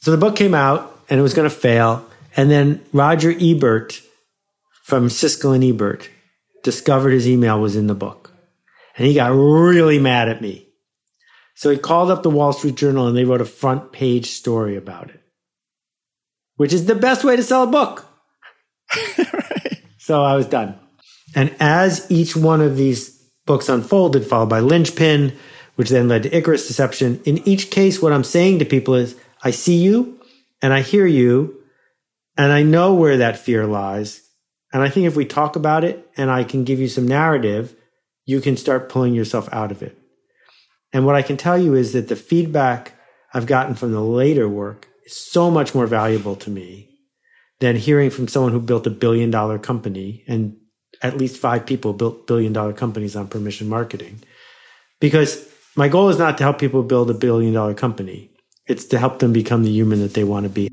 So the book came out and it was going to fail. And then Roger Ebert from Siskel and Ebert discovered his email was in the book. And he got really mad at me. So he called up the Wall Street Journal and they wrote a front page story about it, which is the best way to sell a book. right. So I was done. And as each one of these books unfolded, followed by Linchpin, which then led to Icarus Deception, in each case, what I'm saying to people is, I see you and I hear you and I know where that fear lies. And I think if we talk about it and I can give you some narrative, you can start pulling yourself out of it. And what I can tell you is that the feedback I've gotten from the later work is so much more valuable to me than hearing from someone who built a billion dollar company and at least five people built billion dollar companies on permission marketing. Because my goal is not to help people build a billion dollar company. It's to help them become the human that they want to be.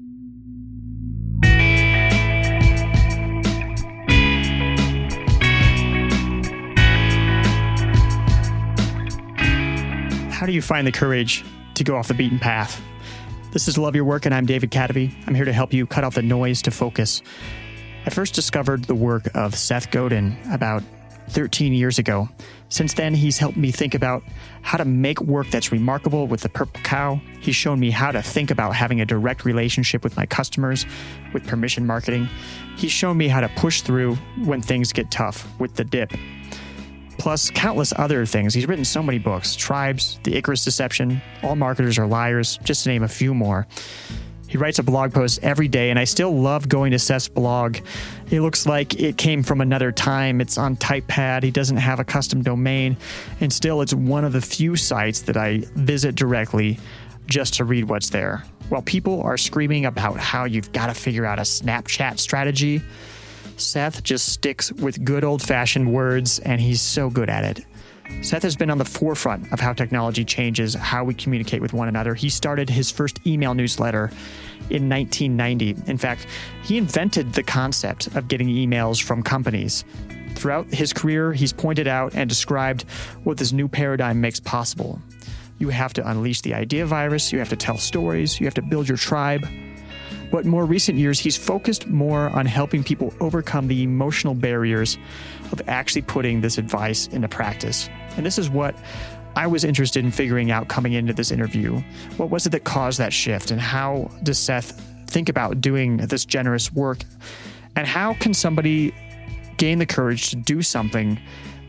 How do you find the courage to go off the beaten path? This is Love Your Work, and I'm David Kadavy. I'm here to help you cut out the noise to focus. I first discovered the work of Seth Godin about 13 years ago. Since then, he's helped me think about how to make work that's remarkable with the Purple Cow. He's shown me how to think about having a direct relationship with my customers with permission marketing. He's shown me how to push through when things get tough with the dip. Plus, countless other things. He's written so many books Tribes, The Icarus Deception, All Marketers Are Liars, just to name a few more. He writes a blog post every day, and I still love going to Seth's blog. It looks like it came from another time. It's on TypePad. He doesn't have a custom domain, and still, it's one of the few sites that I visit directly just to read what's there. While people are screaming about how you've got to figure out a Snapchat strategy, Seth just sticks with good old fashioned words, and he's so good at it. Seth has been on the forefront of how technology changes how we communicate with one another. He started his first email newsletter in 1990. In fact, he invented the concept of getting emails from companies. Throughout his career, he's pointed out and described what this new paradigm makes possible. You have to unleash the idea virus, you have to tell stories, you have to build your tribe. But more recent years, he's focused more on helping people overcome the emotional barriers of actually putting this advice into practice. And this is what I was interested in figuring out coming into this interview. What was it that caused that shift? And how does Seth think about doing this generous work? And how can somebody gain the courage to do something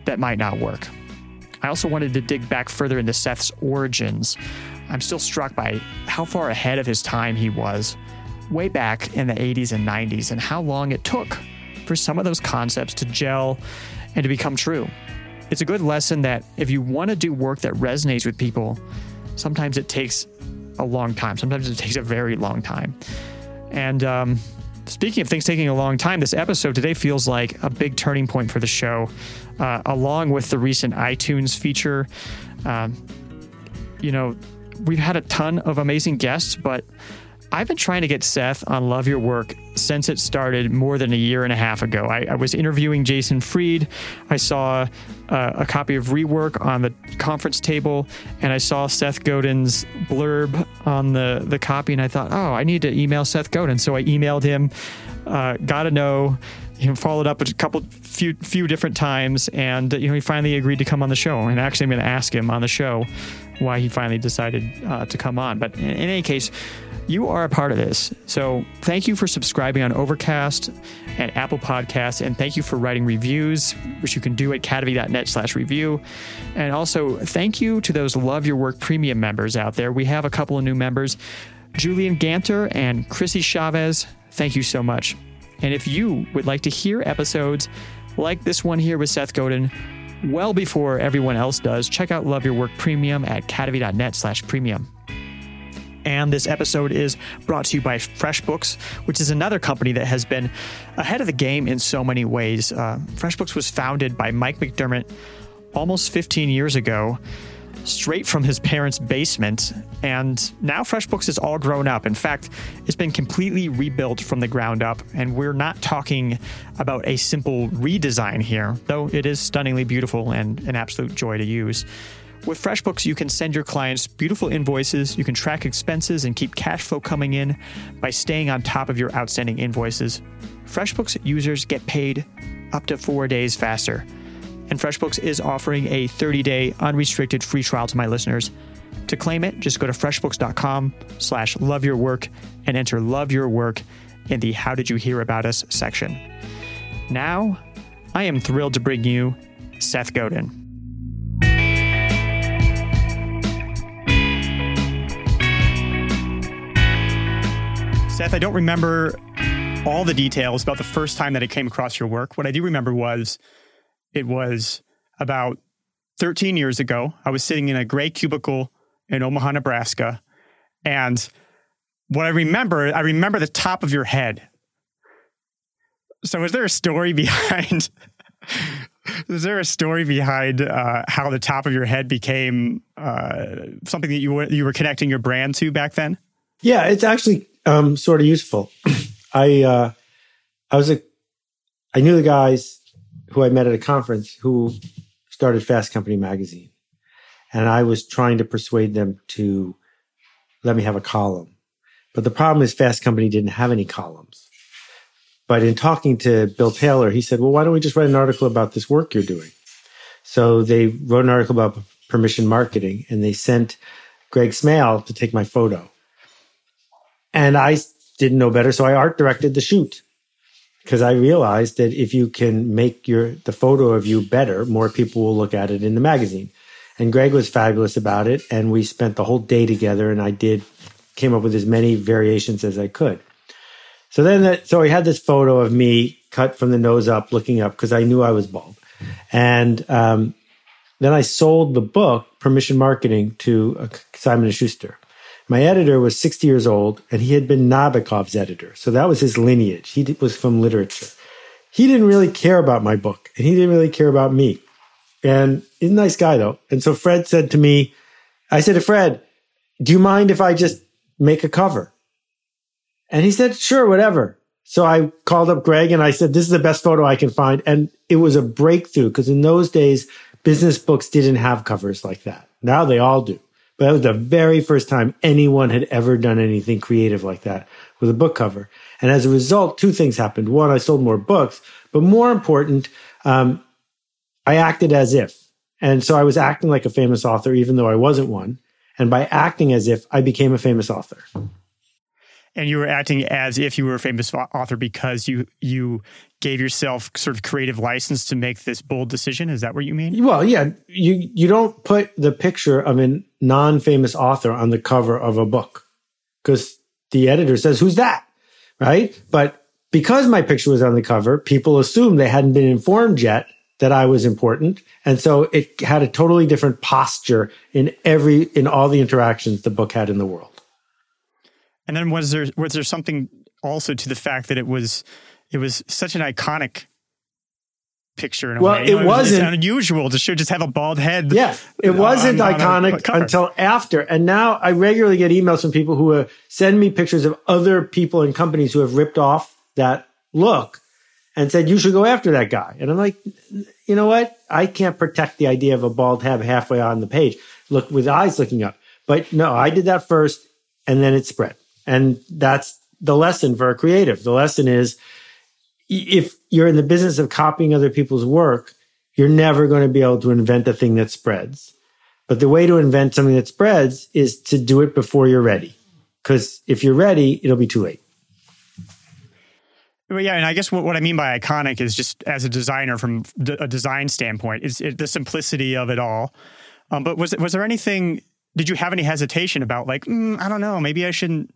that might not work? I also wanted to dig back further into Seth's origins. I'm still struck by how far ahead of his time he was way back in the 80s and 90s and how long it took for some of those concepts to gel and to become true. It's a good lesson that if you want to do work that resonates with people, sometimes it takes a long time. Sometimes it takes a very long time. And um, speaking of things taking a long time, this episode today feels like a big turning point for the show, uh, along with the recent iTunes feature. Um, you know, we've had a ton of amazing guests, but I've been trying to get Seth on Love Your Work since it started more than a year and a half ago. I, I was interviewing Jason Fried. I saw uh, a copy of Rework on the conference table, and I saw Seth Godin's blurb on the, the copy, and I thought, oh, I need to email Seth Godin. So I emailed him, uh, got to know him, followed up a couple, few, few different times, and you know he finally agreed to come on the show. And actually, I'm going to ask him on the show why he finally decided uh, to come on. But in, in any case you are a part of this. So thank you for subscribing on Overcast and Apple Podcasts, and thank you for writing reviews, which you can do at kadavy.net slash review. And also thank you to those Love Your Work Premium members out there. We have a couple of new members, Julian Ganter and Chrissy Chavez. Thank you so much. And if you would like to hear episodes like this one here with Seth Godin, well before everyone else does, check out Love Your Work Premium at kadavy.net slash premium. And this episode is brought to you by FreshBooks, which is another company that has been ahead of the game in so many ways. Uh, FreshBooks was founded by Mike McDermott almost 15 years ago, straight from his parents' basement. And now FreshBooks is all grown up. In fact, it's been completely rebuilt from the ground up. And we're not talking about a simple redesign here, though it is stunningly beautiful and an absolute joy to use. With FreshBooks, you can send your clients beautiful invoices, you can track expenses and keep cash flow coming in by staying on top of your outstanding invoices. FreshBooks users get paid up to four days faster. And FreshBooks is offering a 30 day unrestricted free trial to my listeners. To claim it, just go to freshbooks.com slash love your work and enter love your work in the How Did You Hear About Us section. Now, I am thrilled to bring you Seth Godin. Seth, I don't remember all the details about the first time that I came across your work. What I do remember was it was about 13 years ago. I was sitting in a gray cubicle in Omaha, Nebraska. And what I remember, I remember the top of your head. So, is there a story behind? is there a story behind uh, how the top of your head became uh, something that you were you were connecting your brand to back then? Yeah, it's actually um, sort of useful. I uh, I was a I knew the guys who I met at a conference who started Fast Company magazine, and I was trying to persuade them to let me have a column. But the problem is Fast Company didn't have any columns. But in talking to Bill Taylor, he said, "Well, why don't we just write an article about this work you're doing?" So they wrote an article about permission marketing, and they sent Greg Smale to take my photo. And I didn't know better, so I art directed the shoot because I realized that if you can make your the photo of you better, more people will look at it in the magazine. And Greg was fabulous about it, and we spent the whole day together. And I did came up with as many variations as I could. So then, that, so I had this photo of me cut from the nose up, looking up because I knew I was bald, and um, then I sold the book Permission Marketing to uh, Simon and Schuster. My editor was 60 years old and he had been Nabokov's editor. So that was his lineage. He was from literature. He didn't really care about my book and he didn't really care about me. And he's a nice guy though. And so Fred said to me, I said to Fred, do you mind if I just make a cover? And he said, sure, whatever. So I called up Greg and I said, this is the best photo I can find. And it was a breakthrough because in those days, business books didn't have covers like that. Now they all do. But that was the very first time anyone had ever done anything creative like that with a book cover. And as a result, two things happened. One, I sold more books, but more important, um, I acted as if. And so I was acting like a famous author, even though I wasn't one. And by acting as if, I became a famous author and you were acting as if you were a famous author because you you gave yourself sort of creative license to make this bold decision is that what you mean well yeah you you don't put the picture of a non-famous author on the cover of a book because the editor says who's that right but because my picture was on the cover people assumed they hadn't been informed yet that I was important. And so it had a totally different posture in every, in all the interactions the book had in the world. And then was there was there something also to the fact that it was it was such an iconic picture in a well, way. it, know, it wasn't was unusual to show just have a bald head. Yeah, it wasn't on, iconic on until after. And now I regularly get emails from people who uh, send me pictures of other people and companies who have ripped off that look and said you should go after that guy. And I'm like, you know what? I can't protect the idea of a bald head halfway on the page, look with eyes looking up. But no, I did that first, and then it spread. And that's the lesson for a creative. The lesson is if you're in the business of copying other people's work, you're never going to be able to invent a thing that spreads. But the way to invent something that spreads is to do it before you're ready. Because if you're ready, it'll be too late. Well, yeah, and I guess what, what I mean by iconic is just as a designer, from a design standpoint, is it, the simplicity of it all. Um, but was was there anything? Did you have any hesitation about like mm, I don't know, maybe I shouldn't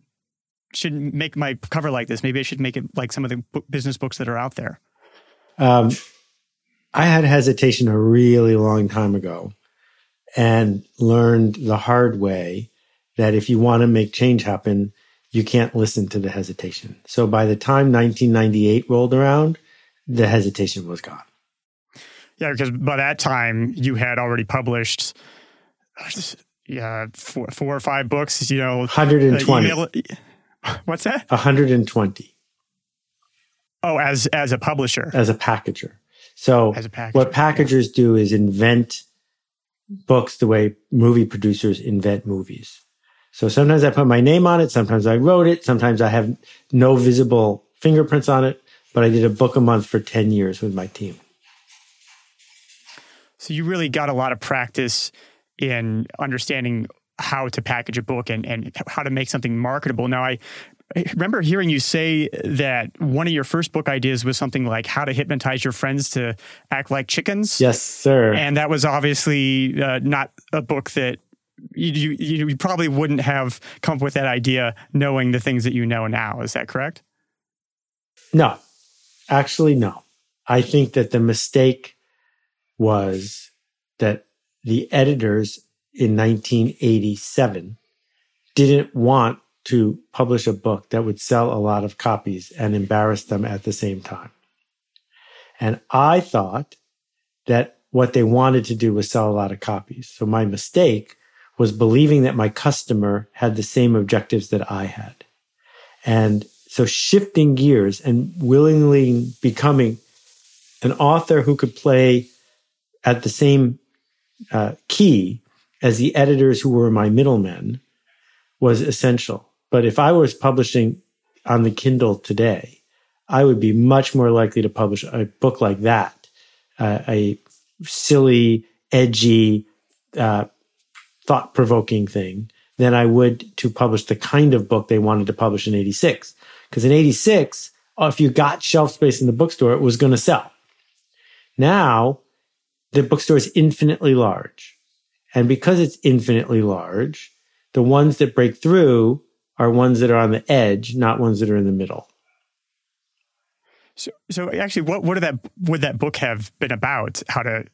should make my cover like this. Maybe I should make it like some of the business books that are out there. Um, I had hesitation a really long time ago and learned the hard way that if you want to make change happen, you can't listen to the hesitation. So by the time 1998 rolled around, the hesitation was gone. Yeah, because by that time you had already published yeah, four, four or five books, you know, 120. Uh, email, What's that? 120. Oh, as as a publisher. As a packager. So as a packager, what packagers yeah. do is invent books the way movie producers invent movies. So sometimes I put my name on it. Sometimes I wrote it. Sometimes I have no visible fingerprints on it, but I did a book a month for 10 years with my team. So you really got a lot of practice in understanding how to package a book and, and how to make something marketable. Now, I, I remember hearing you say that one of your first book ideas was something like how to hypnotize your friends to act like chickens. Yes, sir. And that was obviously uh, not a book that you, you, you probably wouldn't have come up with that idea knowing the things that you know now. Is that correct? No, actually, no. I think that the mistake was that the editors in 1987 didn't want to publish a book that would sell a lot of copies and embarrass them at the same time. And I thought that what they wanted to do was sell a lot of copies. So my mistake was believing that my customer had the same objectives that I had. And so shifting gears and willingly becoming an author who could play at the same uh, key as the editors who were my middlemen was essential. But if I was publishing on the Kindle today, I would be much more likely to publish a book like that, uh, a silly, edgy, uh, thought provoking thing than I would to publish the kind of book they wanted to publish in 86. Because in 86, if you got shelf space in the bookstore, it was going to sell. Now, the bookstore is infinitely large. And because it's infinitely large, the ones that break through are ones that are on the edge, not ones that are in the middle. So, so actually, what would that would that book have been about? How to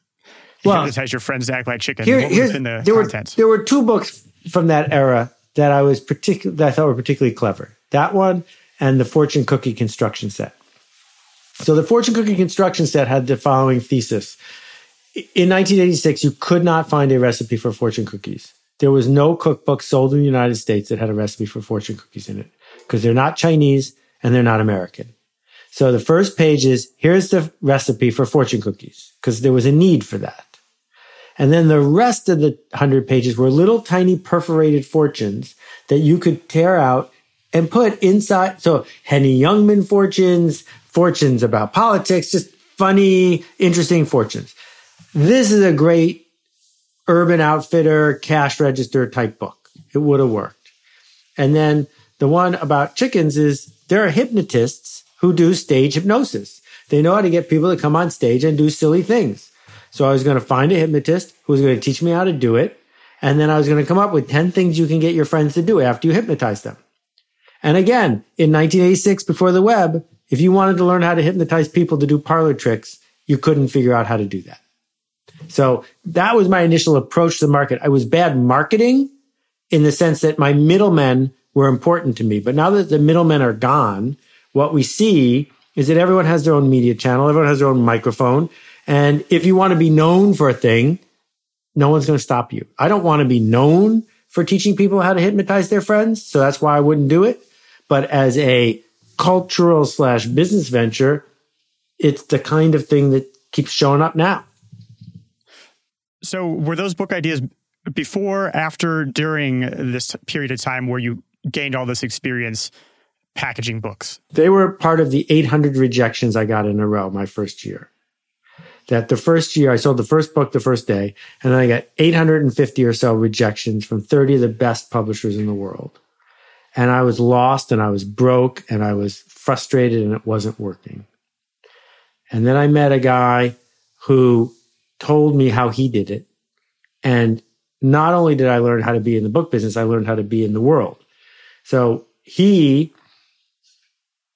well, hypnotize your friends to act like chicken? Here, the there contents? were there were two books from that era that I was particular that I thought were particularly clever. That one and the fortune cookie construction set. So the fortune cookie construction set had the following thesis. In 1986, you could not find a recipe for fortune cookies. There was no cookbook sold in the United States that had a recipe for fortune cookies in it because they're not Chinese and they're not American. So the first page is here's the recipe for fortune cookies because there was a need for that. And then the rest of the hundred pages were little tiny perforated fortunes that you could tear out and put inside. So Henny Youngman fortunes, fortunes about politics, just funny, interesting fortunes. This is a great urban outfitter cash register type book. It would have worked. And then the one about chickens is there are hypnotists who do stage hypnosis. They know how to get people to come on stage and do silly things. So I was going to find a hypnotist who was going to teach me how to do it. And then I was going to come up with 10 things you can get your friends to do after you hypnotize them. And again, in 1986, before the web, if you wanted to learn how to hypnotize people to do parlor tricks, you couldn't figure out how to do that. So that was my initial approach to the market. I was bad marketing in the sense that my middlemen were important to me. But now that the middlemen are gone, what we see is that everyone has their own media channel. Everyone has their own microphone. And if you want to be known for a thing, no one's going to stop you. I don't want to be known for teaching people how to hypnotize their friends. So that's why I wouldn't do it. But as a cultural slash business venture, it's the kind of thing that keeps showing up now. So, were those book ideas before, after, during this period of time where you gained all this experience packaging books? They were part of the 800 rejections I got in a row my first year. That the first year I sold the first book the first day, and then I got 850 or so rejections from 30 of the best publishers in the world. And I was lost and I was broke and I was frustrated and it wasn't working. And then I met a guy who told me how he did it. And not only did I learn how to be in the book business, I learned how to be in the world. So he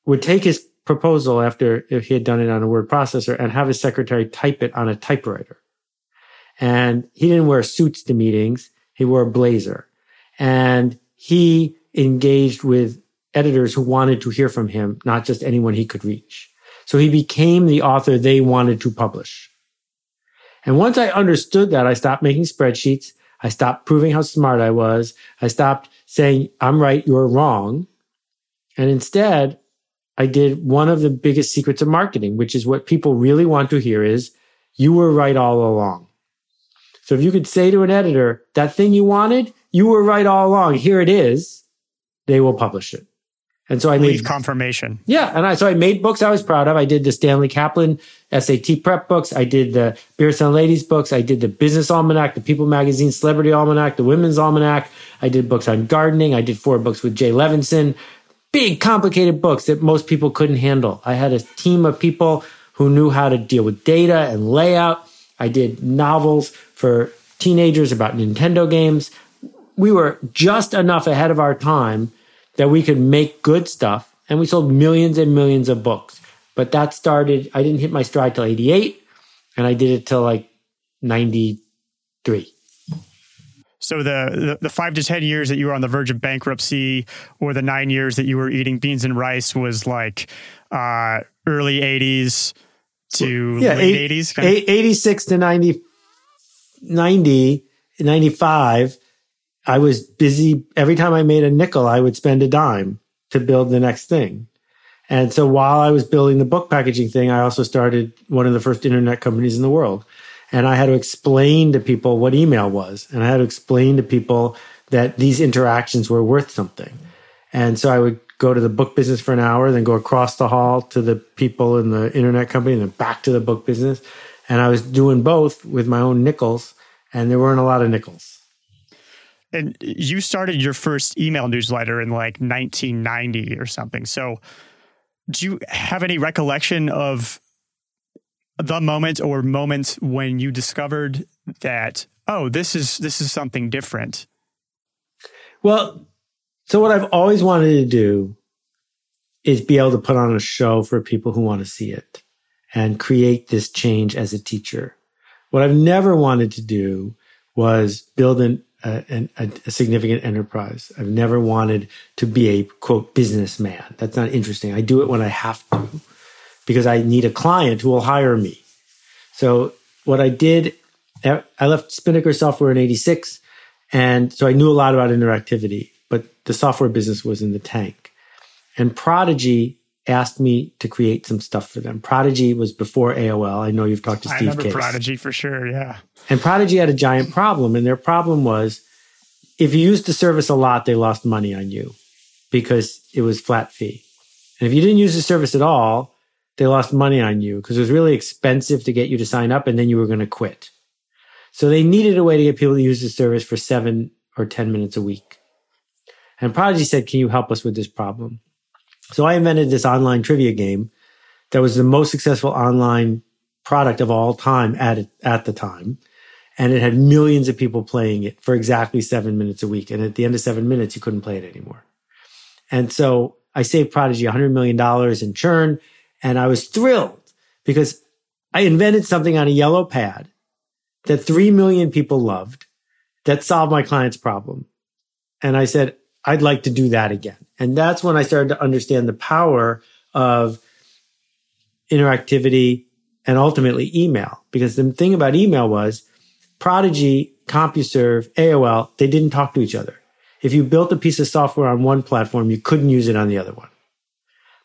would take his proposal after if he had done it on a word processor and have his secretary type it on a typewriter. And he didn't wear suits to meetings. He wore a blazer and he engaged with editors who wanted to hear from him, not just anyone he could reach. So he became the author they wanted to publish. And once I understood that, I stopped making spreadsheets. I stopped proving how smart I was. I stopped saying, I'm right, you're wrong. And instead, I did one of the biggest secrets of marketing, which is what people really want to hear is you were right all along. So if you could say to an editor, that thing you wanted, you were right all along. Here it is. They will publish it. And so I Leave made confirmation. yeah, and I so I made books I was proud of. I did the Stanley Kaplan SAT prep books. I did the Beardstown Ladies books. I did the Business Almanac, the People Magazine Celebrity Almanac, the Women's Almanac. I did books on gardening. I did four books with Jay Levinson. Big, complicated books that most people couldn't handle. I had a team of people who knew how to deal with data and layout. I did novels for teenagers about Nintendo games. We were just enough ahead of our time that we could make good stuff and we sold millions and millions of books. But that started, I didn't hit my stride till 88 and I did it till like 93. So the, the the five to ten years that you were on the verge of bankruptcy, or the nine years that you were eating beans and rice, was like uh, early '80s to late eight- '80s. eight- 86 to 90, 90, 95. I was busy. Every time I made a nickel, I would spend a dime to build the next thing. And so while I was building the book packaging thing, I also started one of the first internet companies in the world. And I had to explain to people what email was. And I had to explain to people that these interactions were worth something. And so I would go to the book business for an hour, then go across the hall to the people in the internet company, and then back to the book business. And I was doing both with my own nickels, and there weren't a lot of nickels. And you started your first email newsletter in like 1990 or something. So, do you have any recollection of the moment or moments when you discovered that oh, this is this is something different? Well, so what I've always wanted to do is be able to put on a show for people who want to see it and create this change as a teacher. What I've never wanted to do was build an, a, a, a significant enterprise. I've never wanted to be a quote businessman. That's not interesting. I do it when I have to because I need a client who will hire me. So what I did, I left Spinnaker Software in 86. And so I knew a lot about interactivity, but the software business was in the tank. And Prodigy asked me to create some stuff for them. Prodigy was before AOL. I know you've talked to I Steve remember Case. Prodigy for sure. Yeah. And Prodigy had a giant problem. And their problem was if you used the service a lot, they lost money on you because it was flat fee. And if you didn't use the service at all, they lost money on you because it was really expensive to get you to sign up and then you were going to quit. So they needed a way to get people to use the service for seven or 10 minutes a week. And Prodigy said, Can you help us with this problem? So I invented this online trivia game that was the most successful online product of all time at, at the time. And it had millions of people playing it for exactly seven minutes a week. And at the end of seven minutes, you couldn't play it anymore. And so I saved Prodigy $100 million in churn. And I was thrilled because I invented something on a yellow pad that 3 million people loved that solved my client's problem. And I said, I'd like to do that again. And that's when I started to understand the power of interactivity and ultimately email. Because the thing about email was Prodigy, CompuServe, AOL, they didn't talk to each other. If you built a piece of software on one platform, you couldn't use it on the other one.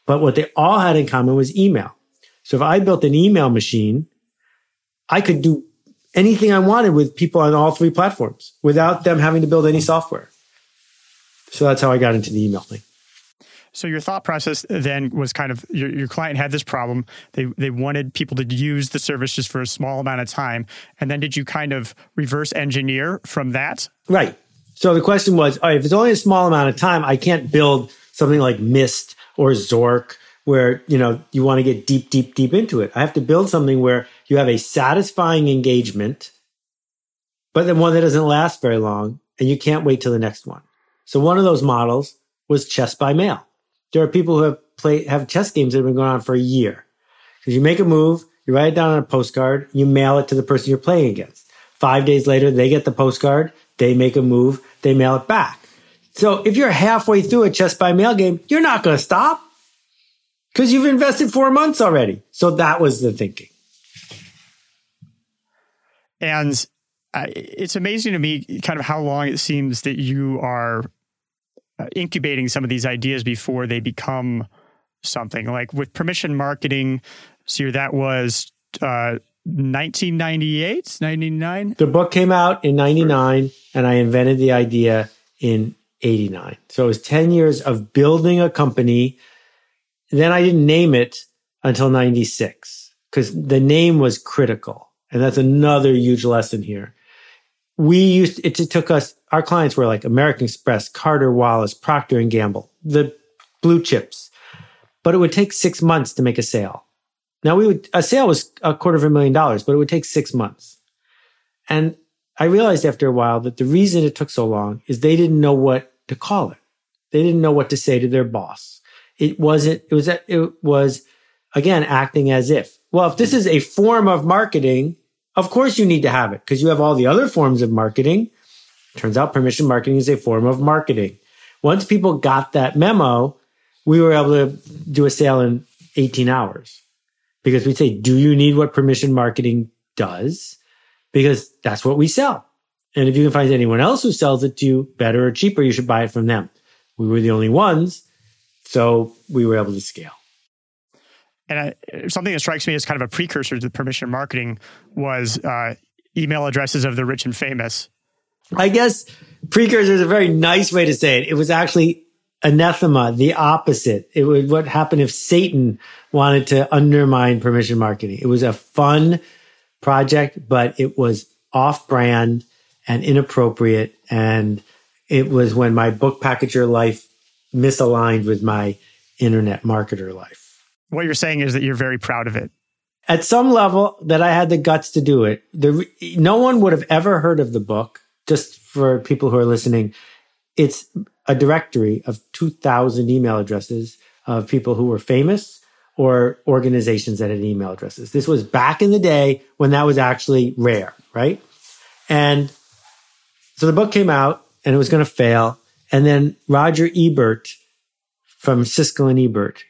But what they all had in common was email. So if I built an email machine, I could do anything I wanted with people on all three platforms without them having to build any software. So that's how I got into the email thing. So your thought process then was kind of your, your client had this problem. They they wanted people to use the service just for a small amount of time. And then did you kind of reverse engineer from that? Right. So the question was, all right, if it's only a small amount of time, I can't build something like Myst or Zork where, you know, you want to get deep, deep, deep into it. I have to build something where you have a satisfying engagement, but then one that doesn't last very long and you can't wait till the next one. So one of those models was chess by mail. There are people who have played, have chess games that have been going on for a year. Because you make a move, you write it down on a postcard, you mail it to the person you're playing against. Five days later, they get the postcard, they make a move, they mail it back. So if you're halfway through a chess by mail game, you're not going to stop because you've invested four months already. So that was the thinking. And uh, it's amazing to me kind of how long it seems that you are uh, incubating some of these ideas before they become something like with permission marketing. So that was uh, 1998, 99? The book came out in 99 and I invented the idea in 89. So it was 10 years of building a company. Then I didn't name it until 96 because the name was critical. And that's another huge lesson here. We used, it, took us, our clients were like American Express, Carter Wallace, Procter and Gamble, the blue chips, but it would take six months to make a sale. Now we would, a sale was a quarter of a million dollars, but it would take six months. And I realized after a while that the reason it took so long is they didn't know what to call it. They didn't know what to say to their boss. It wasn't, it was, it was again, acting as if, well, if this is a form of marketing, of course you need to have it because you have all the other forms of marketing. Turns out permission marketing is a form of marketing. Once people got that memo, we were able to do a sale in 18 hours because we say, do you need what permission marketing does? Because that's what we sell. And if you can find anyone else who sells it to you better or cheaper, you should buy it from them. We were the only ones. So we were able to scale. And I, something that strikes me as kind of a precursor to permission marketing was uh, email addresses of the rich and famous. I guess precursor is a very nice way to say it. It was actually anathema, the opposite. It was what happened if Satan wanted to undermine permission marketing. It was a fun project, but it was off brand and inappropriate. And it was when my book packager life misaligned with my internet marketer life. What you're saying is that you're very proud of it. At some level, that I had the guts to do it. The, no one would have ever heard of the book. Just for people who are listening, it's a directory of 2,000 email addresses of people who were famous or organizations that had email addresses. This was back in the day when that was actually rare, right? And so the book came out and it was going to fail. And then Roger Ebert from Siskel and Ebert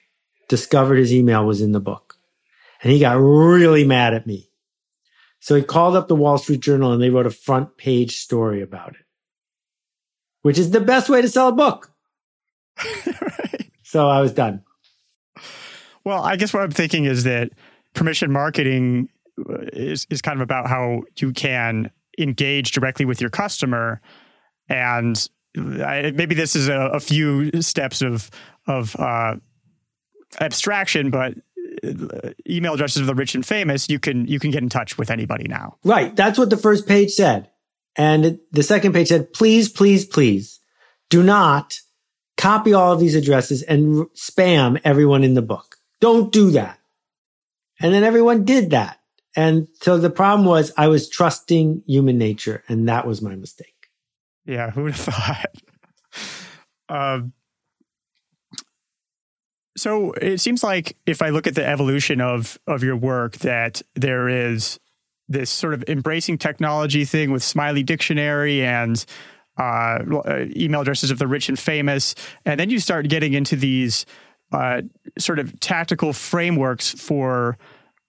discovered his email was in the book. And he got really mad at me. So he called up the Wall Street Journal and they wrote a front page story about it, which is the best way to sell a book. right. So I was done. Well, I guess what I'm thinking is that permission marketing is, is kind of about how you can engage directly with your customer and I, maybe this is a, a, few steps of of uh, abstraction, but uh, email addresses of the rich and famous, you can you can get in touch with anybody now. Right. That's what the first page said, and the second page said, "Please, please, please, do not copy all of these addresses and spam everyone in the book. Don't do that." And then everyone did that. And so the problem was I was trusting human nature, and that was my mistake. Yeah, who would have thought? um, so it seems like if I look at the evolution of of your work, that there is this sort of embracing technology thing with Smiley Dictionary and uh, email addresses of the rich and famous, and then you start getting into these uh, sort of tactical frameworks for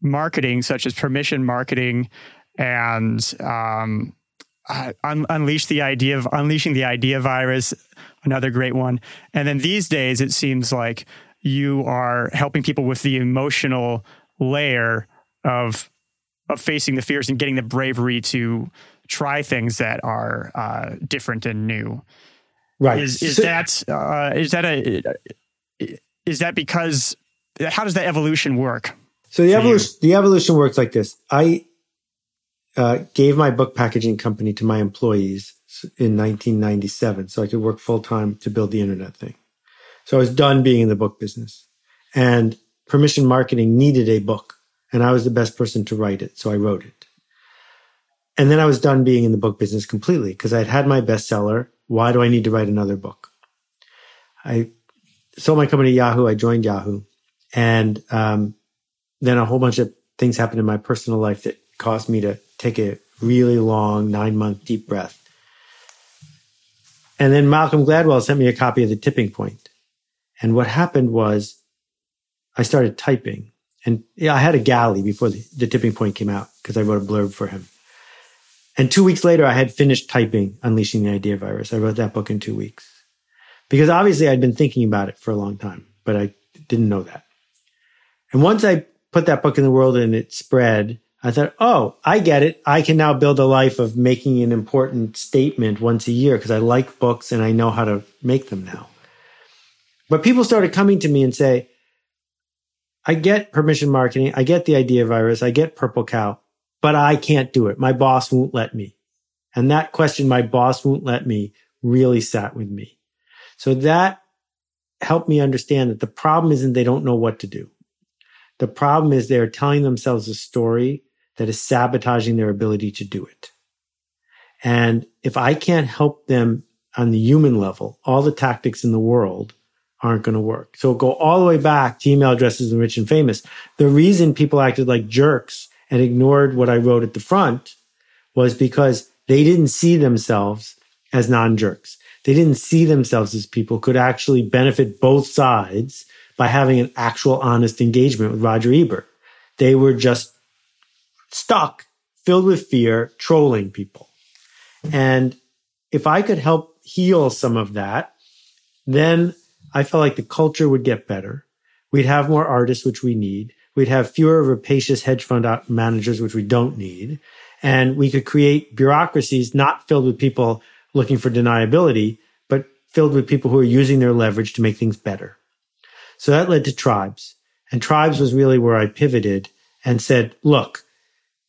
marketing, such as permission marketing and um, uh, un- unleash the idea of unleashing the idea virus, another great one. And then these days, it seems like you are helping people with the emotional layer of of facing the fears and getting the bravery to try things that are uh, different and new. Right. Is, is so, that uh, is that a is that because how does that evolution work? So the evolution you? the evolution works like this. I uh, gave my book packaging company to my employees in 1997 so I could work full time to build the internet thing. So I was done being in the book business and permission marketing needed a book and I was the best person to write it. So I wrote it. And then I was done being in the book business completely because I'd had my bestseller. Why do I need to write another book? I sold my company Yahoo. I joined Yahoo and, um, then a whole bunch of things happened in my personal life that caused me to take a really long nine month deep breath. And then Malcolm Gladwell sent me a copy of The Tipping Point. And what happened was I started typing. And I had a galley before the, the Tipping Point came out because I wrote a blurb for him. And two weeks later, I had finished typing Unleashing the Idea Virus. I wrote that book in two weeks because obviously I'd been thinking about it for a long time, but I didn't know that. And once I put that book in the world and it spread, I thought, oh, I get it. I can now build a life of making an important statement once a year because I like books and I know how to make them now. But people started coming to me and say, I get permission marketing. I get the idea virus. I get purple cow, but I can't do it. My boss won't let me. And that question, my boss won't let me really sat with me. So that helped me understand that the problem isn't they don't know what to do. The problem is they're telling themselves a story that is sabotaging their ability to do it. And if I can't help them on the human level, all the tactics in the world aren't going to work. So go all the way back to email addresses and rich and famous. The reason people acted like jerks and ignored what I wrote at the front was because they didn't see themselves as non jerks. They didn't see themselves as people could actually benefit both sides by having an actual honest engagement with Roger Ebert. They were just stuck, filled with fear, trolling people. And if I could help heal some of that, then I felt like the culture would get better. We'd have more artists, which we need. We'd have fewer rapacious hedge fund managers, which we don't need. And we could create bureaucracies not filled with people looking for deniability, but filled with people who are using their leverage to make things better. So that led to tribes. And tribes was really where I pivoted and said, look,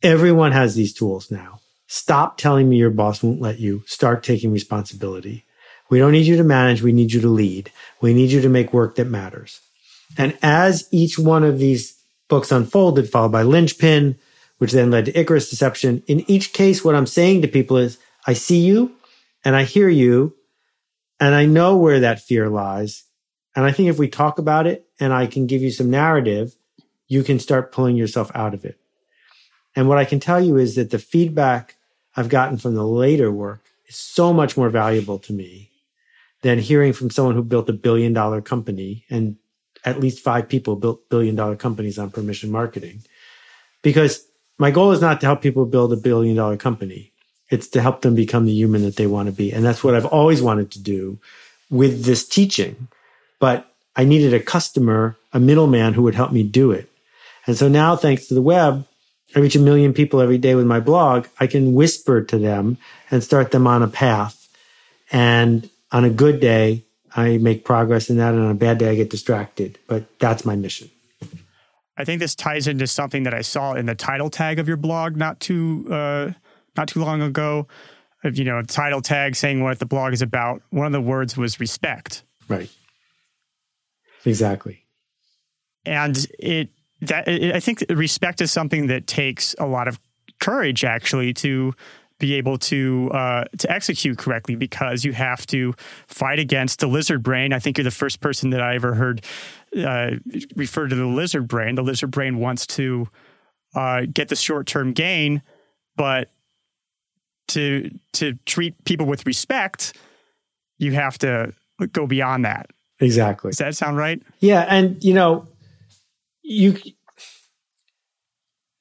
Everyone has these tools now. Stop telling me your boss won't let you. Start taking responsibility. We don't need you to manage. We need you to lead. We need you to make work that matters. And as each one of these books unfolded, followed by Linchpin, which then led to Icarus Deception, in each case, what I'm saying to people is, I see you and I hear you and I know where that fear lies. And I think if we talk about it and I can give you some narrative, you can start pulling yourself out of it. And what I can tell you is that the feedback I've gotten from the later work is so much more valuable to me than hearing from someone who built a billion dollar company and at least five people built billion dollar companies on permission marketing. Because my goal is not to help people build a billion dollar company. It's to help them become the human that they want to be. And that's what I've always wanted to do with this teaching. But I needed a customer, a middleman who would help me do it. And so now, thanks to the web, I reach a million people every day with my blog, I can whisper to them and start them on a path. And on a good day, I make progress in that. And on a bad day, I get distracted. But that's my mission. I think this ties into something that I saw in the title tag of your blog not too uh, not too long ago. You know, title tag saying what the blog is about. One of the words was respect. Right. Exactly. And it that I think respect is something that takes a lot of courage actually to be able to uh, to execute correctly because you have to fight against the lizard brain. I think you're the first person that I ever heard uh, refer to the lizard brain. The lizard brain wants to uh, get the short term gain, but to to treat people with respect, you have to go beyond that. Exactly. Does that sound right? Yeah, and you know, you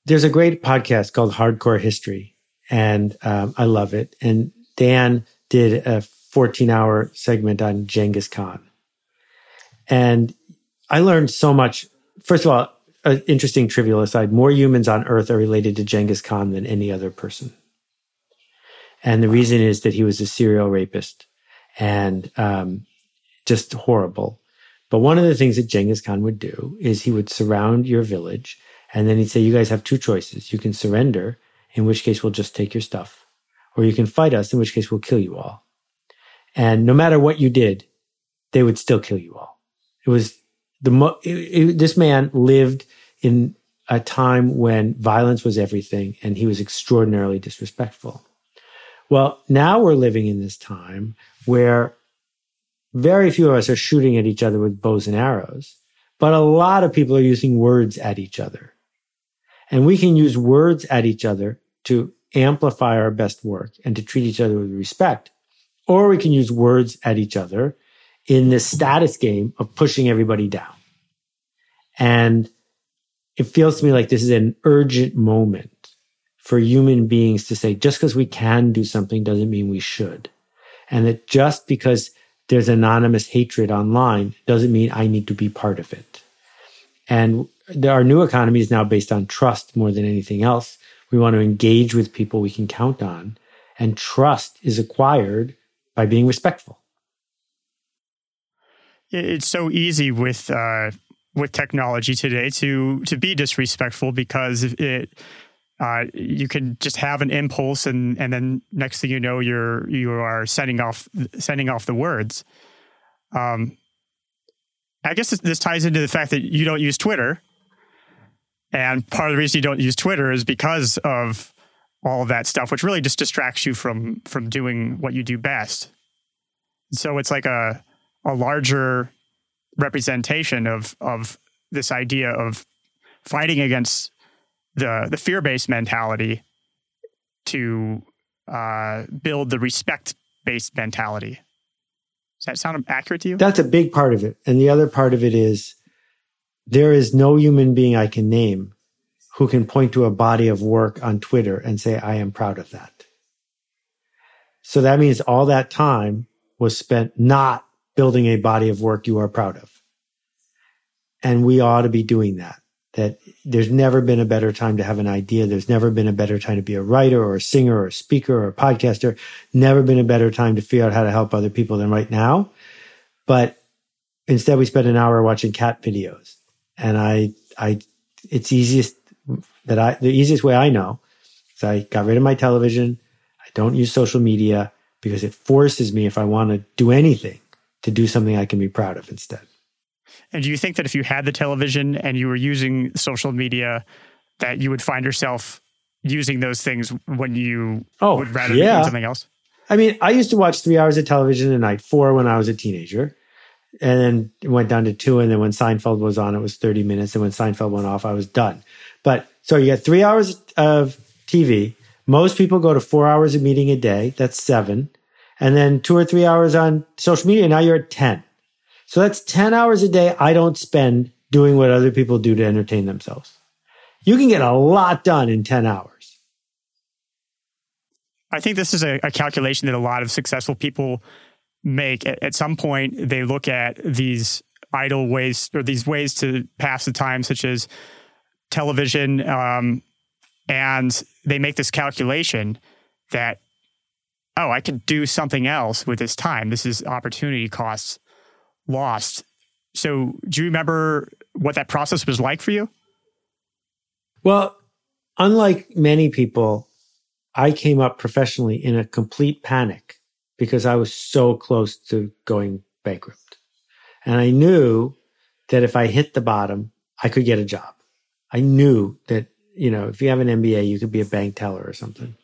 there's a great podcast called Hardcore History, and um, I love it. And Dan did a 14 hour segment on Genghis Khan, and I learned so much. First of all, an interesting trivial aside: more humans on Earth are related to Genghis Khan than any other person, and the reason is that he was a serial rapist and um, just horrible. But one of the things that Genghis Khan would do is he would surround your village and then he'd say, You guys have two choices. You can surrender, in which case we'll just take your stuff, or you can fight us, in which case we'll kill you all. And no matter what you did, they would still kill you all. It was the mo- it, it, this man lived in a time when violence was everything and he was extraordinarily disrespectful. Well, now we're living in this time where very few of us are shooting at each other with bows and arrows, but a lot of people are using words at each other. And we can use words at each other to amplify our best work and to treat each other with respect. Or we can use words at each other in this status game of pushing everybody down. And it feels to me like this is an urgent moment for human beings to say, just because we can do something doesn't mean we should. And that just because there's anonymous hatred online doesn't mean I need to be part of it. And our new economy is now based on trust more than anything else. We want to engage with people we can count on, and trust is acquired by being respectful. It's so easy with uh, with technology today to to be disrespectful because it uh, you can just have an impulse and and then next thing you know you're you are sending off sending off the words. Um, I guess this, this ties into the fact that you don't use Twitter, and part of the reason you don't use Twitter is because of all of that stuff, which really just distracts you from from doing what you do best. So it's like a a larger representation of of this idea of fighting against the the fear based mentality to uh, build the respect based mentality. Does that sound accurate to you? That's a big part of it, and the other part of it is there is no human being I can name who can point to a body of work on Twitter and say I am proud of that. So that means all that time was spent not building a body of work you are proud of. And we ought to be doing that. That there's never been a better time to have an idea. There's never been a better time to be a writer or a singer or a speaker or a podcaster. Never been a better time to figure out how to help other people than right now. But instead we spend an hour watching cat videos. And I, I, it's easiest that I, the easiest way I know is I got rid of my television. I don't use social media because it forces me, if I want to do anything, to do something I can be proud of instead. And do you think that if you had the television and you were using social media, that you would find yourself using those things when you oh, would rather yeah. be doing something else? I mean, I used to watch three hours of television a night, four when I was a teenager. And then it went down to two. And then when Seinfeld was on, it was 30 minutes. And when Seinfeld went off, I was done. But so you get three hours of TV. Most people go to four hours of meeting a day. That's seven. And then two or three hours on social media. Now you're at 10. So that's 10 hours a day I don't spend doing what other people do to entertain themselves. You can get a lot done in 10 hours. I think this is a, a calculation that a lot of successful people make. At, at some point, they look at these idle ways or these ways to pass the time, such as television, um, and they make this calculation that, oh, I could do something else with this time. This is opportunity costs lost. So, do you remember what that process was like for you? Well, unlike many people, I came up professionally in a complete panic because I was so close to going bankrupt. And I knew that if I hit the bottom, I could get a job. I knew that, you know, if you have an MBA, you could be a bank teller or something.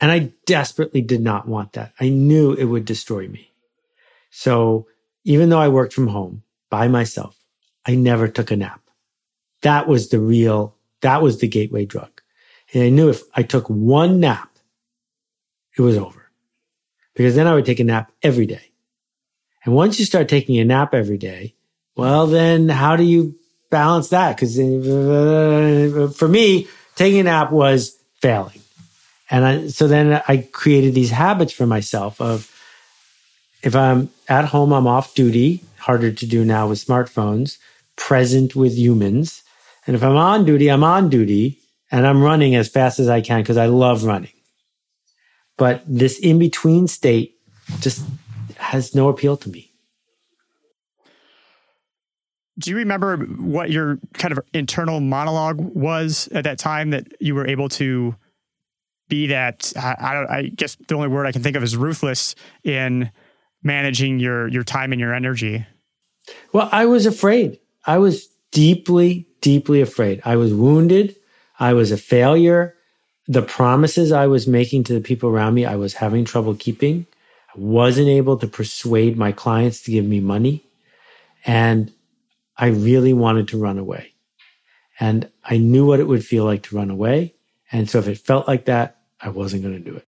And I desperately did not want that. I knew it would destroy me. So even though I worked from home by myself, I never took a nap. That was the real, that was the gateway drug. And I knew if I took one nap, it was over because then I would take a nap every day. And once you start taking a nap every day, well, then how do you balance that? Cause uh, for me, taking a nap was failing. And I, so then I created these habits for myself of if I'm at home, I'm off duty, harder to do now with smartphones, present with humans. And if I'm on duty, I'm on duty and I'm running as fast as I can because I love running. But this in between state just has no appeal to me. Do you remember what your kind of internal monologue was at that time that you were able to be that? I, I, I guess the only word I can think of is ruthless in managing your your time and your energy? Well, I was afraid. I was deeply, deeply afraid. I was wounded. I was a failure. The promises I was making to the people around me, I was having trouble keeping. I wasn't able to persuade my clients to give me money. And I really wanted to run away. And I knew what it would feel like to run away. And so if it felt like that, I wasn't going to do it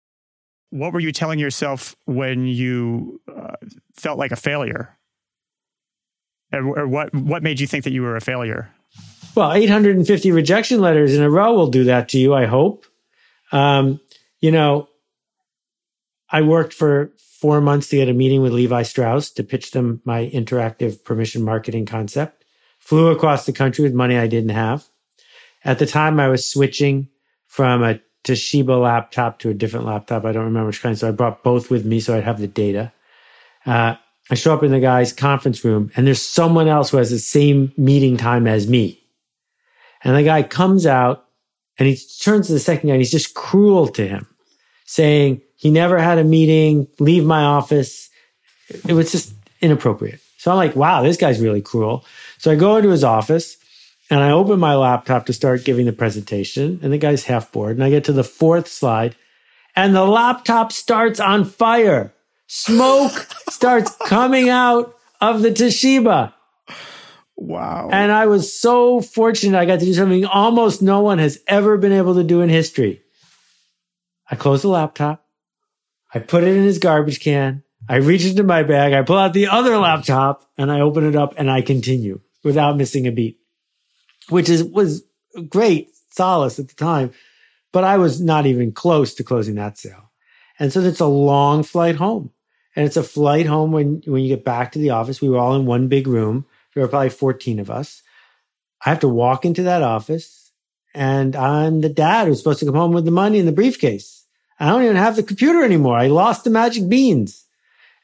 what were you telling yourself when you uh, felt like a failure? Or, or what what made you think that you were a failure? Well, 850 rejection letters in a row will do that to you, I hope. Um, you know, I worked for four months to get a meeting with Levi Strauss to pitch them my interactive permission marketing concept. flew across the country with money I didn't have. At the time, I was switching from a Toshiba laptop to a different laptop. I don't remember which kind. So I brought both with me so I'd have the data. Uh, I show up in the guy's conference room and there's someone else who has the same meeting time as me. And the guy comes out and he turns to the second guy and he's just cruel to him, saying he never had a meeting, leave my office. It was just inappropriate. So I'm like, wow, this guy's really cruel. So I go into his office and I open my laptop to start giving the presentation and the guy's half bored and I get to the fourth slide and the laptop starts on fire. Smoke starts coming out of the Toshiba. Wow. And I was so fortunate I got to do something almost no one has ever been able to do in history. I close the laptop. I put it in his garbage can. I reach into my bag. I pull out the other laptop and I open it up and I continue without missing a beat, which is, was great solace at the time. But I was not even close to closing that sale. And so it's a long flight home. And it's a flight home when, when you get back to the office. We were all in one big room. There were probably 14 of us. I have to walk into that office and I'm the dad who's supposed to come home with the money in the briefcase. I don't even have the computer anymore. I lost the magic beans.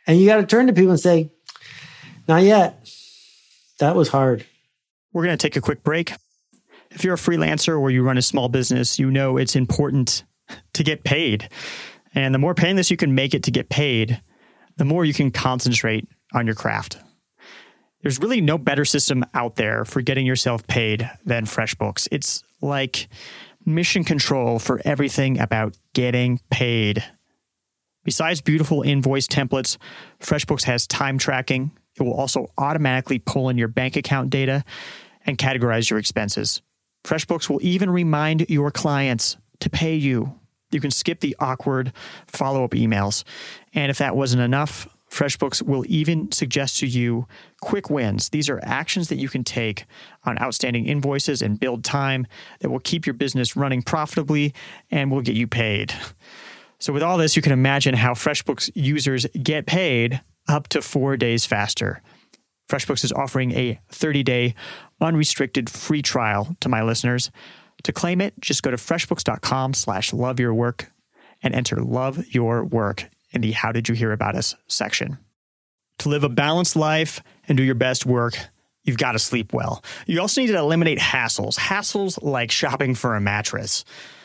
And you got to turn to people and say, not yet. That was hard. We're going to take a quick break. If you're a freelancer or you run a small business, you know it's important to get paid. And the more painless you can make it to get paid, the more you can concentrate on your craft. There's really no better system out there for getting yourself paid than FreshBooks. It's like mission control for everything about getting paid. Besides beautiful invoice templates, FreshBooks has time tracking. It will also automatically pull in your bank account data and categorize your expenses. FreshBooks will even remind your clients to pay you you can skip the awkward follow up emails. And if that wasn't enough, FreshBooks will even suggest to you quick wins. These are actions that you can take on outstanding invoices and billed time that will keep your business running profitably and will get you paid. So, with all this, you can imagine how FreshBooks users get paid up to four days faster. FreshBooks is offering a 30 day unrestricted free trial to my listeners. To claim it, just go to freshbooks.com slash love your work and enter love your work in the how did you hear about us section. To live a balanced life and do your best work, you've got to sleep well. You also need to eliminate hassles, hassles like shopping for a mattress.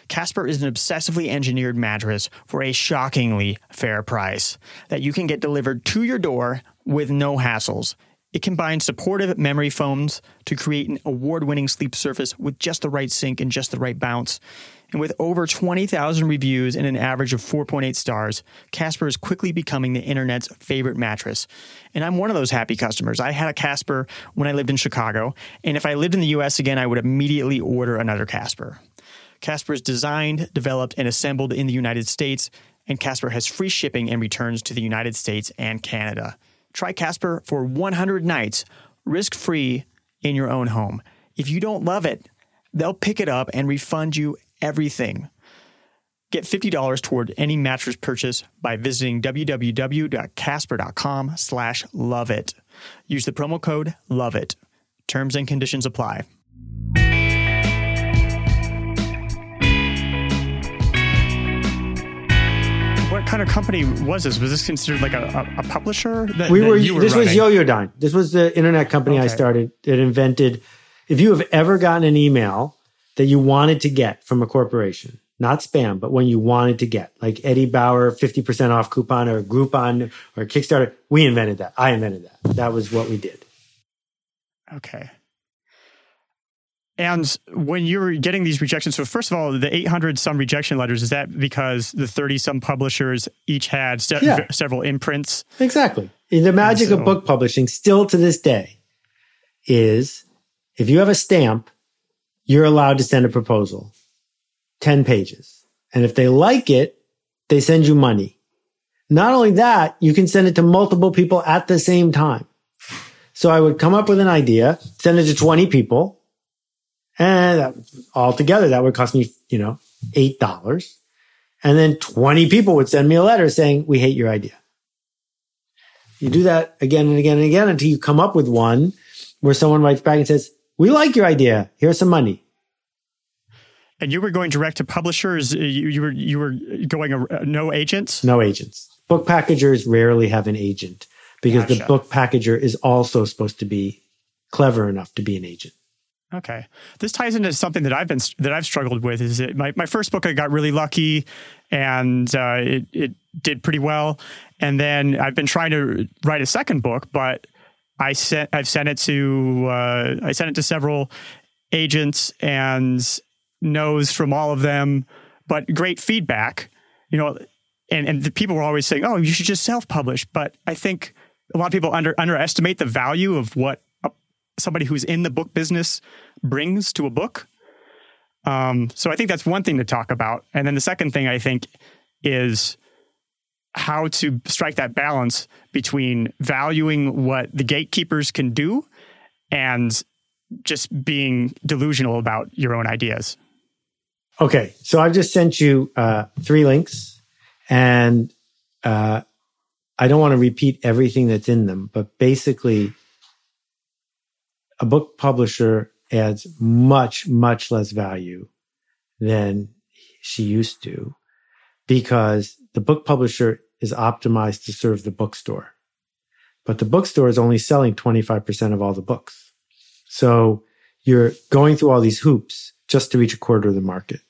Casper is an obsessively engineered mattress for a shockingly fair price that you can get delivered to your door with no hassles. It combines supportive memory foams to create an award winning sleep surface with just the right sink and just the right bounce. And with over 20,000 reviews and an average of 4.8 stars, Casper is quickly becoming the internet's favorite mattress. And I'm one of those happy customers. I had a Casper when I lived in Chicago, and if I lived in the US again, I would immediately order another Casper. Casper is designed, developed, and assembled in the United States, and Casper has free shipping and returns to the United States and Canada. Try Casper for 100 nights, risk free in your own home. If you don't love it, they'll pick it up and refund you everything. Get $50 toward any mattress purchase by visiting www.casper.com slash love it. Use the promo code love it. Terms and conditions apply. what kind of company was this? Was this considered like a, a, publisher? That, we that were, were this running? was Yoyodyne. This was the internet company I started that invented. If you have ever gotten an email that you wanted to get from a corporation, not spam, but when you wanted to get, like Eddie Bauer 50% off coupon or Groupon or Kickstarter, we invented that. I invented that. That was what we did. Okay. And when you were getting these rejections, so first of all, the 800 some rejection letters, is that because the 30 some publishers each had se- Yeah. several imprints? Exactly. The magic so- of book publishing still to this day is if you have a stamp, you're allowed to send a proposal, 10 pages. And if they like it, they send you money. Not only that, you can send it to multiple people at the same time. So I would come up with an idea, send it to 20 people, and that, altogether that would cost me, you know, $8. And then 20 people would send me a letter saying, we hate your idea. You do that again and again and again until you come up with one where someone writes back and says, we like your idea. Here's some money. And you were going direct to publishers. You, you were you were going a, no agents. No agents. Book packagers rarely have an agent because gotcha. the book packager is also supposed to be clever enough to be an agent. Okay, this ties into something that I've been that I've struggled with. Is it my, my first book? I got really lucky, and uh, it it did pretty well. And then I've been trying to write a second book, but I sent I've sent it to uh, I sent it to several agents and knows from all of them, but great feedback. You know, and and the people were always saying, "Oh, you should just self publish." But I think a lot of people under underestimate the value of what somebody who's in the book business brings to a book. Um, so I think that's one thing to talk about. And then the second thing I think is how to strike that balance between valuing what the gatekeepers can do and just being delusional about your own ideas. Okay, so I've just sent you uh, three links, and uh, I don't want to repeat everything that's in them, but basically, a book publisher adds much, much less value than she used to because the book publisher is optimized to serve the bookstore. But the bookstore is only selling 25% of all the books. So you're going through all these hoops just to reach a quarter of the market.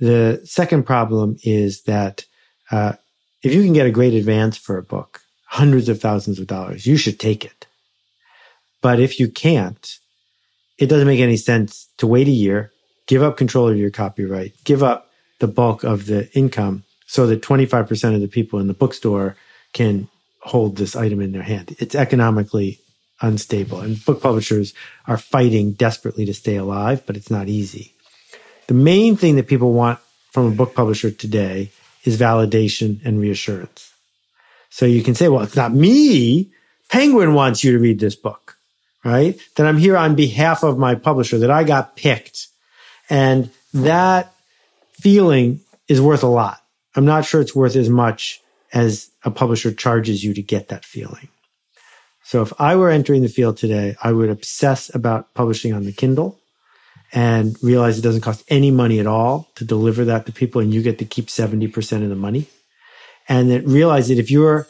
The second problem is that uh, if you can get a great advance for a book, hundreds of thousands of dollars, you should take it. But if you can't, it doesn't make any sense to wait a year, give up control of your copyright, give up the bulk of the income so that 25% of the people in the bookstore can hold this item in their hand. It's economically unstable and book publishers are fighting desperately to stay alive, but it's not easy. The main thing that people want from a book publisher today is validation and reassurance. So you can say, well, it's not me. Penguin wants you to read this book right? That I'm here on behalf of my publisher, that I got picked. And that feeling is worth a lot. I'm not sure it's worth as much as a publisher charges you to get that feeling. So if I were entering the field today, I would obsess about publishing on the Kindle and realize it doesn't cost any money at all to deliver that to people and you get to keep 70% of the money. And then realize that if you're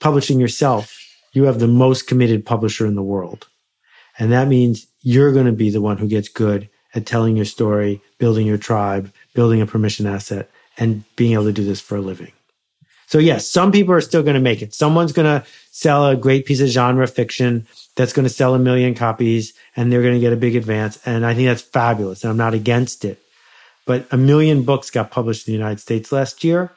publishing yourself, you have the most committed publisher in the world. And that means you're going to be the one who gets good at telling your story, building your tribe, building a permission asset, and being able to do this for a living. So yes, some people are still going to make it. Someone's going to sell a great piece of genre fiction that's going to sell a million copies and they're going to get a big advance. And I think that's fabulous. And I'm not against it. But a million books got published in the United States last year.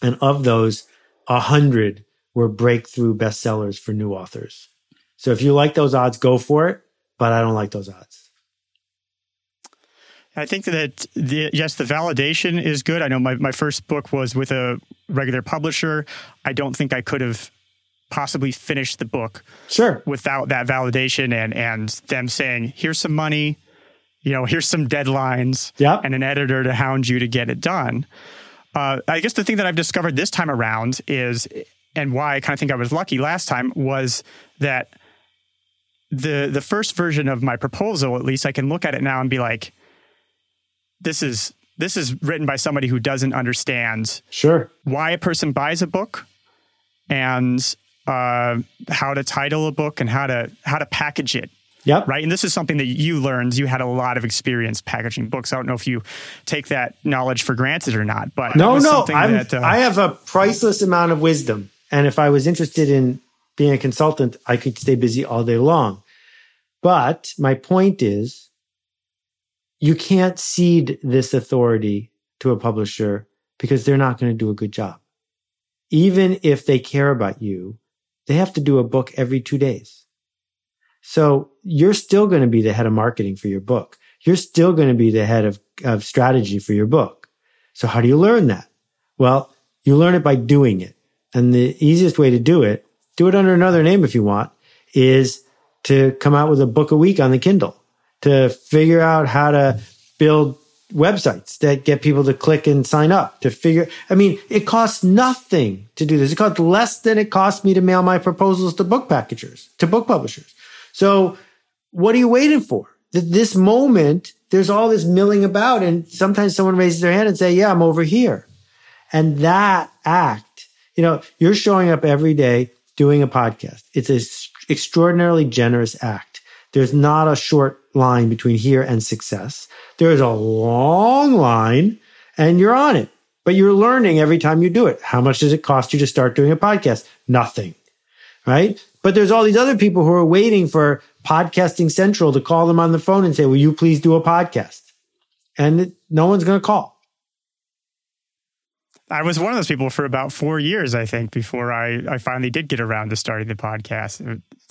And of those, a hundred were breakthrough bestsellers for new authors. So if you like those odds, go for it. But I don't like those odds. I think that the, yes, the validation is good. I know my, my first book was with a regular publisher. I don't think I could have possibly finished the book sure without that validation and and them saying here's some money you know here's some deadlines yep. and an editor to hound you to get it done uh, i guess the thing that i've discovered this time around is and why I kind of think I was lucky last time was that the the first version of my proposal, at least I can look at it now and be like, this is this is written by somebody who doesn't understand sure why a person buys a book and uh, how to title a book and how to how to package it Yep. Right. And this is something that you learned. You had a lot of experience packaging books. I don't know if you take that knowledge for granted or not, but no, no, that, uh, I have a priceless amount of wisdom. And if I was interested in being a consultant, I could stay busy all day long. But my point is, you can't cede this authority to a publisher because they're not going to do a good job. Even if they care about you, they have to do a book every two days. So you're still going to be the head of marketing for your book. You're still going to be the head of, of strategy for your book. So how do you learn that? Well, you learn it by doing it. And the easiest way to do it, do it under another name if you want, is to come out with a book a week on the Kindle, to figure out how to build websites that get people to click and sign up, to figure, I mean, it costs nothing to do this. It costs less than it cost me to mail my proposals to book packagers, to book publishers. So what are you waiting for? This moment, there's all this milling about and sometimes someone raises their hand and say, yeah, I'm over here. And that act, you know, you're showing up every day doing a podcast. It's an extraordinarily generous act. There's not a short line between here and success. There is a long line and you're on it, but you're learning every time you do it. How much does it cost you to start doing a podcast? Nothing. Right. But there's all these other people who are waiting for podcasting central to call them on the phone and say, will you please do a podcast? And no one's going to call. I was one of those people for about four years, I think, before I, I finally did get around to starting the podcast.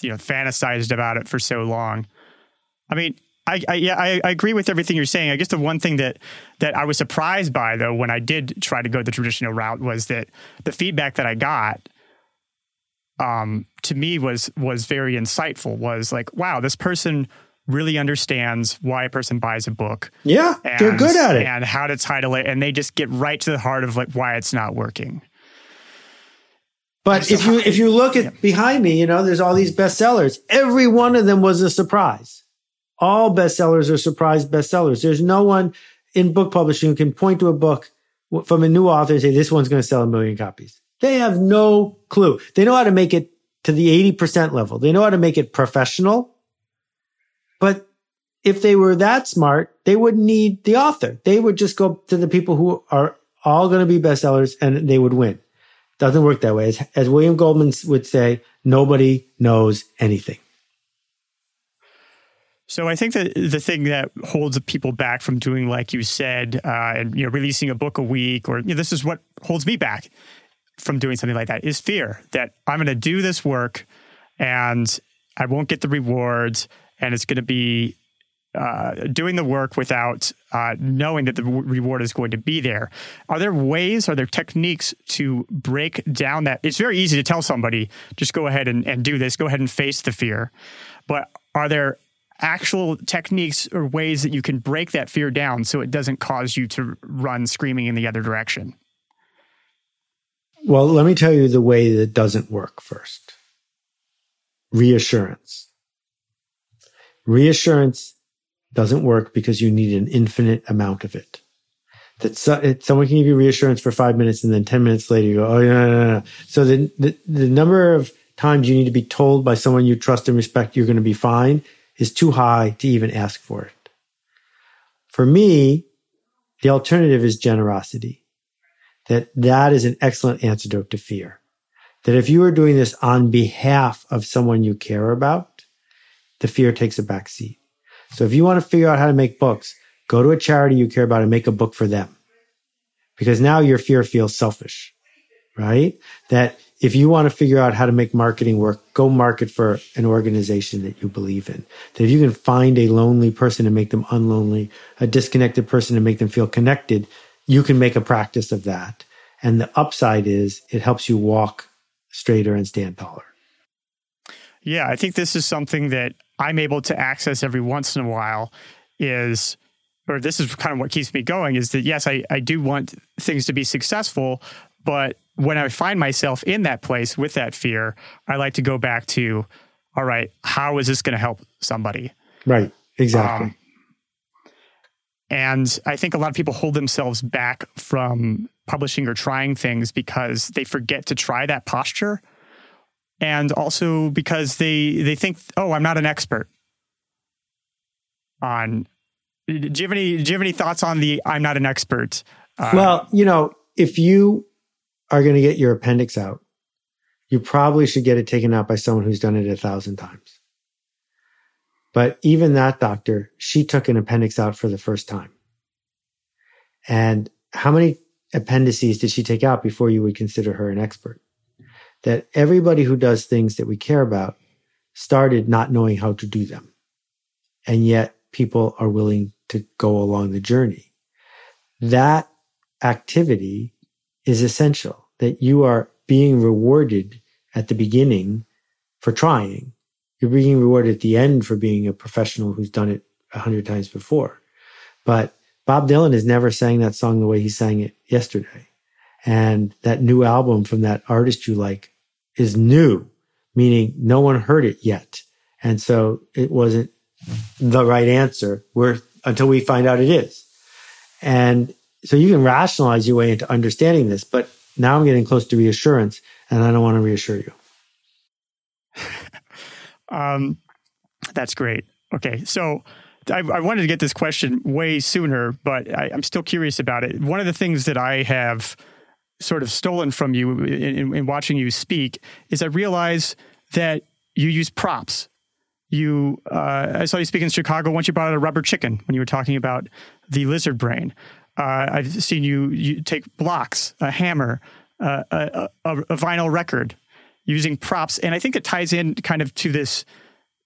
You know, fantasized about it for so long. I mean, I, I yeah, I, I, agree with everything you're saying. I guess the one thing that that I was surprised by, though, when I did try to go the traditional route, was that the feedback that I got, um, to me was was very insightful. Was like, wow, this person really understands why a person buys a book. Yeah, and, they're good at it. And how to title it. And they just get right to the heart of like why it's not working. But so if you if you look at yeah. behind me, you know, there's all these bestsellers. Every one of them was a surprise. All bestsellers are surprise bestsellers. There's no one in book publishing who can point to a book from a new author and say this one's going to sell a million copies. They have no clue. They know how to make it to the 80% level. They know how to make it professional but if they were that smart, they wouldn't need the author. They would just go to the people who are all going to be bestsellers and they would win. Doesn't work that way. As, as William Goldman would say, nobody knows anything. So I think that the thing that holds people back from doing, like you said, uh, and you know, releasing a book a week, or you know, this is what holds me back from doing something like that, is fear that I'm going to do this work and I won't get the rewards and it's going to be uh, doing the work without uh, knowing that the reward is going to be there. Are there ways, are there techniques to break down that? It's very easy to tell somebody, just go ahead and, and do this, go ahead and face the fear. But are there actual techniques or ways that you can break that fear down so it doesn't cause you to run screaming in the other direction? Well, let me tell you the way that doesn't work first reassurance Reassurance doesn't work because you need an infinite amount of it. That so, someone can give you reassurance for five minutes and then 10 minutes later you go, oh, no, no, no. So the, the, the number of times you need to be told by someone you trust and respect you're going to be fine is too high to even ask for it. For me, the alternative is generosity. That that is an excellent antidote to fear. That if you are doing this on behalf of someone you care about, the fear takes a back seat. So if you want to figure out how to make books, go to a charity you care about and make a book for them. Because now your fear feels selfish, right? That if you want to figure out how to make marketing work, go market for an organization that you believe in. That if you can find a lonely person and make them unlonely, a disconnected person and make them feel connected, you can make a practice of that. And the upside is it helps you walk straighter and stand taller. Yeah, I think this is something that I'm able to access every once in a while is or this is kind of what keeps me going is that yes, I, I do want things to be successful, but when I find myself in that place with that fear, I like to go back to, all right, how is this going to help somebody? Right. Exactly. Um, and I think a lot of people hold themselves back from publishing or trying things because they forget to try that posture and also because they they think, oh, I'm not an expert on. Do you have any Do you have any thoughts on the I'm not an expert? Uh, well, you know, if you are going to get your appendix out, you probably should get it taken out by someone who's done it a thousand times. But even that doctor, she took an appendix out for the first time. And how many appendices did she take out before you would consider her an expert? that everybody who does things that we care about started not knowing how to do them. And yet people are willing to go along the journey. That activity is essential that you are being rewarded at the beginning for trying. You're being rewarded at the end for being a professional who's done it a hundred times before. But Bob Dylan has never sang that song the way he sang it yesterday. And that new album from that artist you like is new, meaning no one heard it yet. And so it wasn't the right answer where until we find out it is. And so you can rationalize your way into understanding this, but now I'm getting close to reassurance and I don't want to reassure you. um, that's great. Okay. So I, I, wanted to get this question way sooner, but I, am still curious about it. One of the things that I have sort of stolen from you in, in watching you speak is I realize that you use props. You, uh, I saw you speak in Chicago once. You brought out a rubber chicken when you were talking about the lizard brain. Uh, I've seen you, you take blocks, a hammer, uh, a, a, a vinyl record, using props, and I think it ties in kind of to this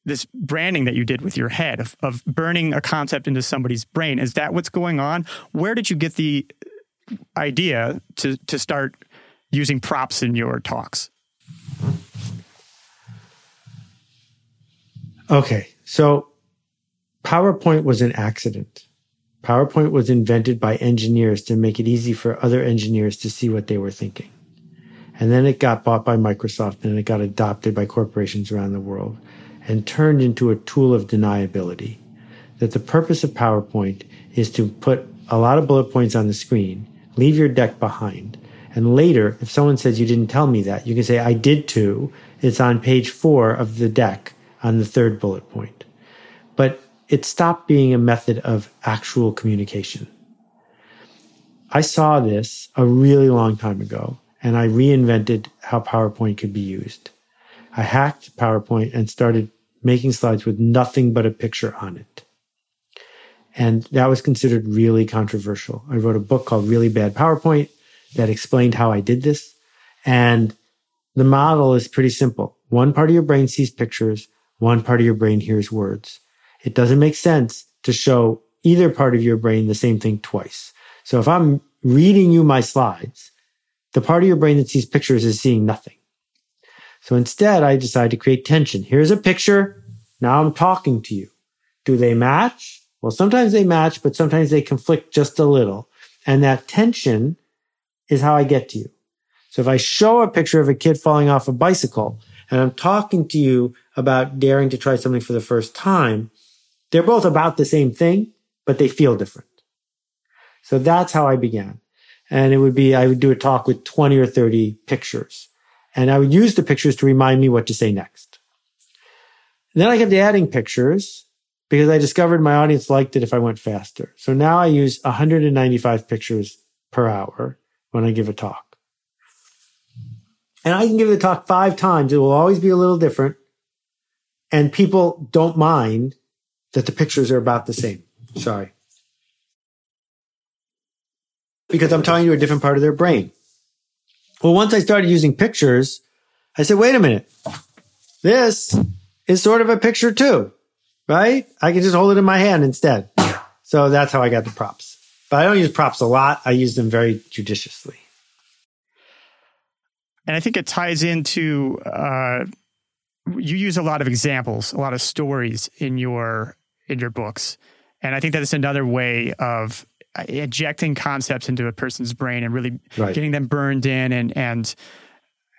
this branding that you did with your head of, of burning a concept into somebody's brain. Is that what's going on? Where did you get the idea to to start using props in your talks? Okay, so PowerPoint was an accident. PowerPoint was invented by engineers to make it easy for other engineers to see what they were thinking. And then it got bought by Microsoft and it got adopted by corporations around the world and turned into a tool of deniability. That the purpose of PowerPoint is to put a lot of bullet points on the screen, leave your deck behind. And later, if someone says you didn't tell me that, you can say, I did too. It's on page four of the deck on the third bullet point. But it stopped being a method of actual communication. I saw this a really long time ago and I reinvented how PowerPoint could be used. I hacked PowerPoint and started making slides with nothing but a picture on it. And that was considered really controversial. I wrote a book called Really Bad PowerPoint that explained how I did this. And the model is pretty simple. One part of your brain sees pictures, one part of your brain hears words. It doesn't make sense to show either part of your brain the same thing twice. So if I'm reading you my slides, the part of your brain that sees pictures is seeing nothing. So instead, I decide to create tension. Here's a picture. Now I'm talking to you. Do they match? Well, sometimes they match, but sometimes they conflict just a little. And that tension is how I get to you. So if I show a picture of a kid falling off a bicycle and I'm talking to you about daring to try something for the first time, they're both about the same thing, but they feel different. So that's how I began. And it would be, I would do a talk with 20 or 30 pictures. And I would use the pictures to remind me what to say next. And then I kept adding pictures because I discovered my audience liked it if I went faster. So now I use 195 pictures per hour when I give a talk. And I can give the talk five times. It will always be a little different. And people don't mind that the pictures are about the same. Sorry. Because I'm telling you a different part of their brain. Well, once I started using pictures, I said, wait a minute. This is sort of a picture too, right? I can just hold it in my hand instead. So that's how I got the props. But I don't use props a lot. I use them very judiciously. And I think it ties into uh, you use a lot of examples, a lot of stories in your in your books, and I think that is another way of injecting concepts into a person's brain and really right. getting them burned in and and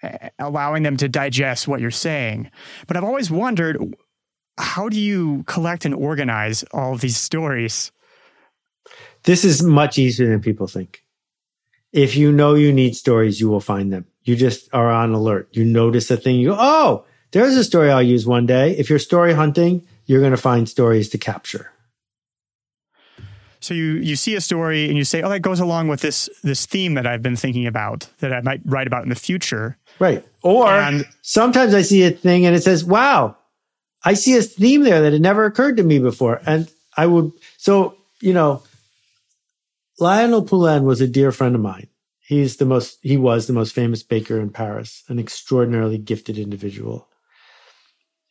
uh, allowing them to digest what you're saying. But I've always wondered how do you collect and organize all of these stories? This is much easier than people think. If you know you need stories, you will find them. You just are on alert. You notice a thing, you go, oh, there's a story I'll use one day. If you're story hunting, you're going to find stories to capture. So you you see a story and you say, "Oh, that goes along with this this theme that I've been thinking about that I might write about in the future." Right. Or and, sometimes I see a thing and it says, "Wow, I see a theme there that had never occurred to me before." And I would so you know, Lionel Poilâne was a dear friend of mine. He's the most he was the most famous baker in Paris, an extraordinarily gifted individual.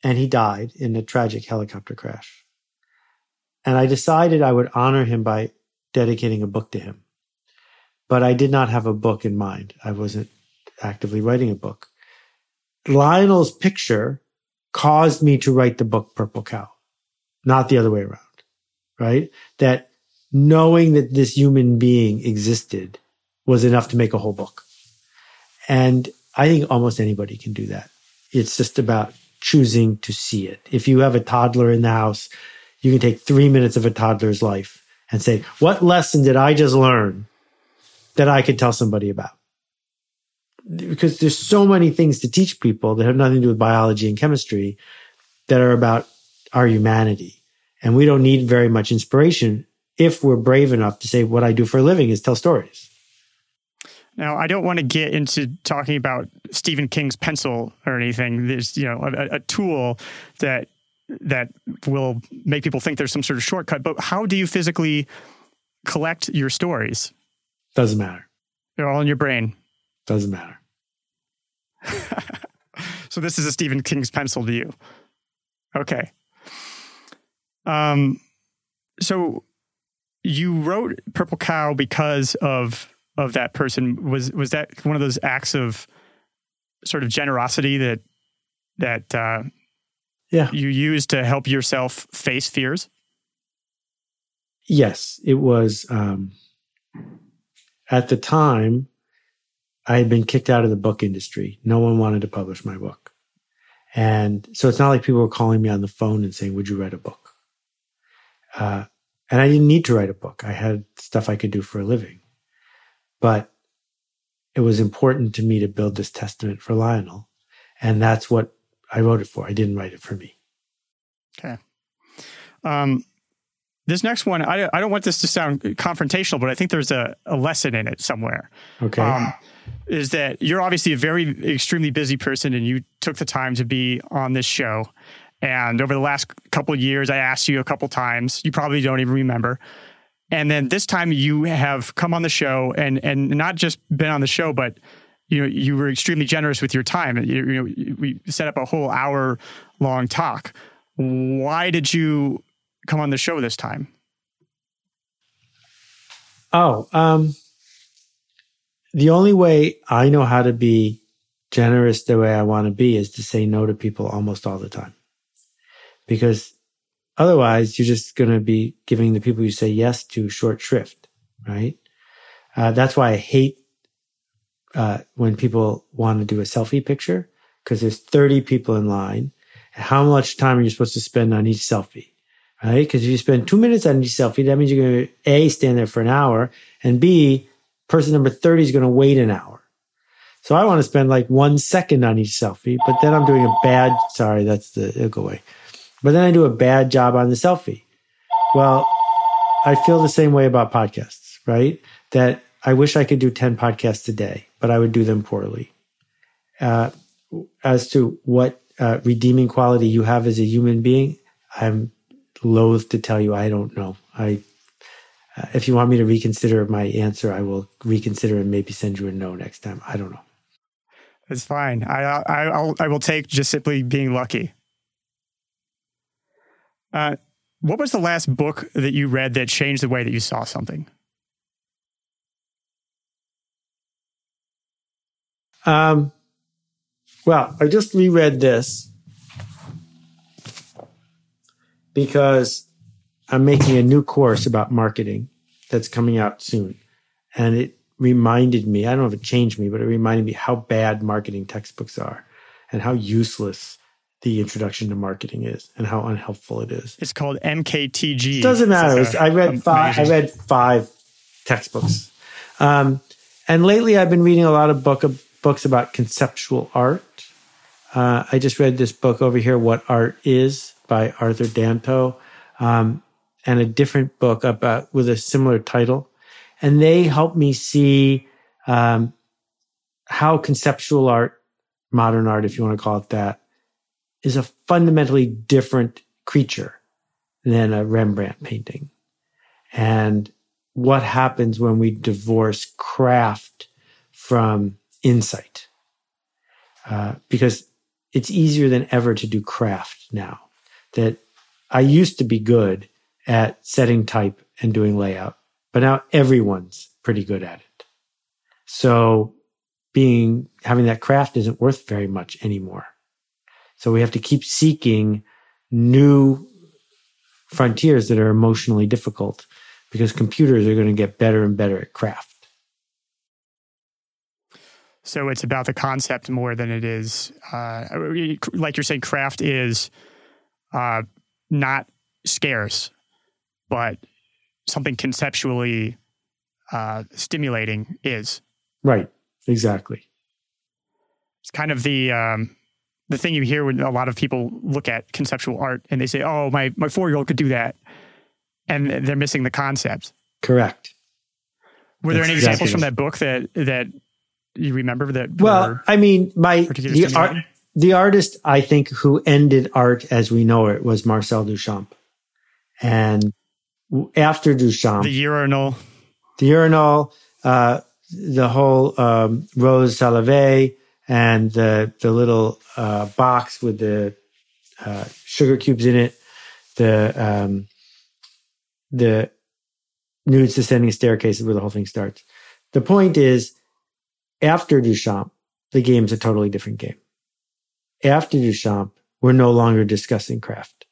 And he died in a tragic helicopter crash. And I decided I would honor him by dedicating a book to him. But I did not have a book in mind. I wasn't actively writing a book. Lionel's picture caused me to write the book Purple Cow, not the other way around, right? That knowing that this human being existed was enough to make a whole book. And I think almost anybody can do that. It's just about choosing to see it. If you have a toddler in the house, you can take three minutes of a toddler's life and say, what lesson did I just learn that I could tell somebody about? Because there's so many things to teach people that have nothing to do with biology and chemistry that are about our humanity. And we don't need very much inspiration if we're brave enough to say, what I do for a living is tell stories. Now, I don't want to get into talking about Stephen King's pencil or anything. There's, you know, a, a, tool that that will make people think there's some sort of shortcut. But how do you physically collect your stories? Doesn't matter. They're all in your brain. Doesn't matter. so this is a Stephen King's pencil to you. Okay. Um. So you wrote Purple Cow because of of that person was was that one of those acts of sort of generosity that that uh, yeah. you used to help yourself face fears? Yes it was um, at the time i had been kicked out of the book industry. No one wanted to publish my book. And so it's not like people were calling me on the phone and saying would you write a book? Uh, and i didn't need to write a book. I had stuff i could do for a living but it was important to me to build this testament for Lionel. And that's what I wrote it for. I didn't write it for me. Okay. Um, this next one, I, I don't want this to sound confrontational, but I think there's a, a lesson in it somewhere. Okay. Um, is that you're obviously a very extremely busy person and you took the time to be on this show. And over the last couple of years, I asked you a couple times. You probably don't even remember. And then this time you have come on the show and and not just been on the show, but you know you were extremely generous with your time. You, you know we set up a whole hour long talk. Why did you come on the show this time? Oh, um, the only way I know how to be generous the way I want to be is to say no to people almost all the time. Because Otherwise, you're just going to be giving the people you say yes to short shrift, right? Uh, that's why I hate uh, when people want to do a selfie picture because there's 30 people in line. How much time are you supposed to spend on each selfie? Right? Because if you spend two minutes on each selfie, that means you're going to A, stand there for an hour, and B, person number 30 is going to wait an hour. So I want to spend like one second on each selfie, but then I'm doing a bad, sorry, that's the, it'll go away. But then I do a bad job on the selfie. Well, I feel the same way about podcasts, right? That I wish I could do 10 podcasts a day, but I would do them poorly. Uh, as to what uh, redeeming quality you have as a human being, I'm loath to tell you I don't know. I, uh, if you want me to reconsider my answer, I will reconsider and maybe send you a no next time. I don't know. It's fine. I I I'll, I will take just simply being lucky. Uh, what was the last book that you read that changed the way that you saw something? Um, well, I just reread this because I'm making a new course about marketing that's coming out soon. And it reminded me, I don't know if it changed me, but it reminded me how bad marketing textbooks are and how useless the introduction to marketing is and how unhelpful it is. It's called MKTG. Doesn't matter. Like a, I read five. I read five textbooks, um, and lately I've been reading a lot of book of books about conceptual art. Uh, I just read this book over here, "What Art Is" by Arthur Danto, um, and a different book about with a similar title, and they help me see um, how conceptual art, modern art, if you want to call it that, is a fundamentally different creature than a Rembrandt painting. And what happens when we divorce craft from insight? Uh, because it's easier than ever to do craft now. That I used to be good at setting type and doing layout, but now everyone's pretty good at it. So being having that craft isn't worth very much anymore. So we have to keep seeking new frontiers that are emotionally difficult because computers are going to get better and better at craft. So it's about the concept more than it is, uh, like you're saying, craft is uh, not scarce, but something conceptually uh, stimulating is. Right. Exactly. It's kind of the um, the thing you hear when a lot of people look at conceptual art and they say, "Oh, my my four year old could do that," and they're missing the concept. Correct. Were there any examples from that book that that you remember that? Well, I mean, my the art, the artist I think who ended art as we know it was Marcel Duchamp, and after Duchamp, the urinal, the urinal, uh, the whole um, Rrose Sélavy and the the little uh, box with the uh, sugar cubes in it, the um, the nudes descending staircase is where the whole thing starts. The point is, after Duchamp, the game's a totally different game. After Duchamp, we're no longer discussing craft.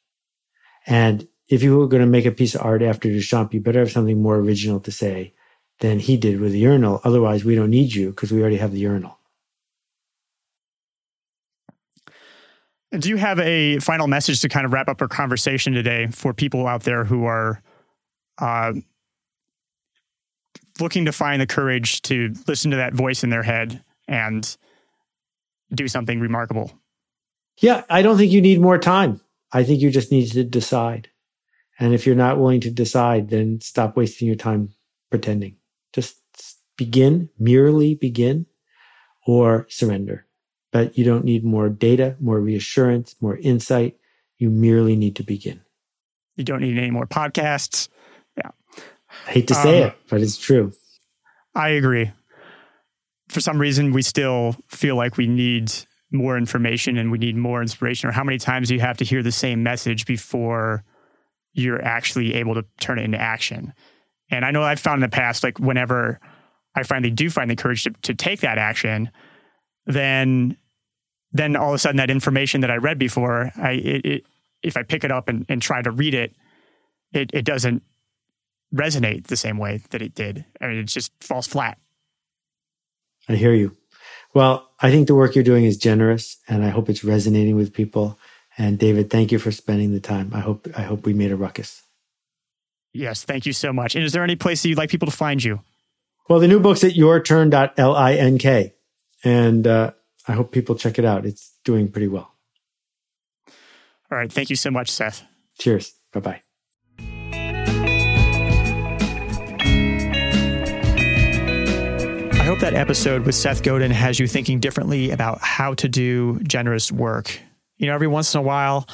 And if you were going to make a piece of art after Duchamp, you better have something more original to say than he did with the urinal. Otherwise, we don't need you because we already have the urinal. Do you have a final message to kind of wrap up our conversation today for people out there who are uh, looking to find the courage to listen to that voice in their head and do something remarkable? Yeah, I don't think you need more time. I think you just need to decide. And if you're not willing to decide, then stop wasting your time pretending. Just begin, merely begin, or surrender but you don't need more data, more reassurance, more insight. You merely need to begin. You don't need any more podcasts. Yeah. I hate to say um, it, but it's true. I agree. For some reason, we still feel like we need more information and we need more inspiration. Or how many times do you have to hear the same message before you're actually able to turn it into action? And I know I've found in the past, like whenever I finally do find the courage to, to take that action, then then all of a sudden that information that I read before, I it, it, if I pick it up and, and try to read it, it it doesn't resonate the same way that it did. I mean, it just falls flat. I hear you. Well, I think the work you're doing is generous, and I hope it's resonating with people. And David, thank you for spending the time. I hope I hope we made a ruckus. Yes, thank you so much. And is there any place that you'd like people to find you? Well, the new book's at yourturn.link. And uh, I hope people check it out. It's doing pretty well. All right. Thank you so much, Seth. Cheers. Bye bye. I hope that episode with Seth Godin has you thinking differently about how to do generous work. You know, every once in a while,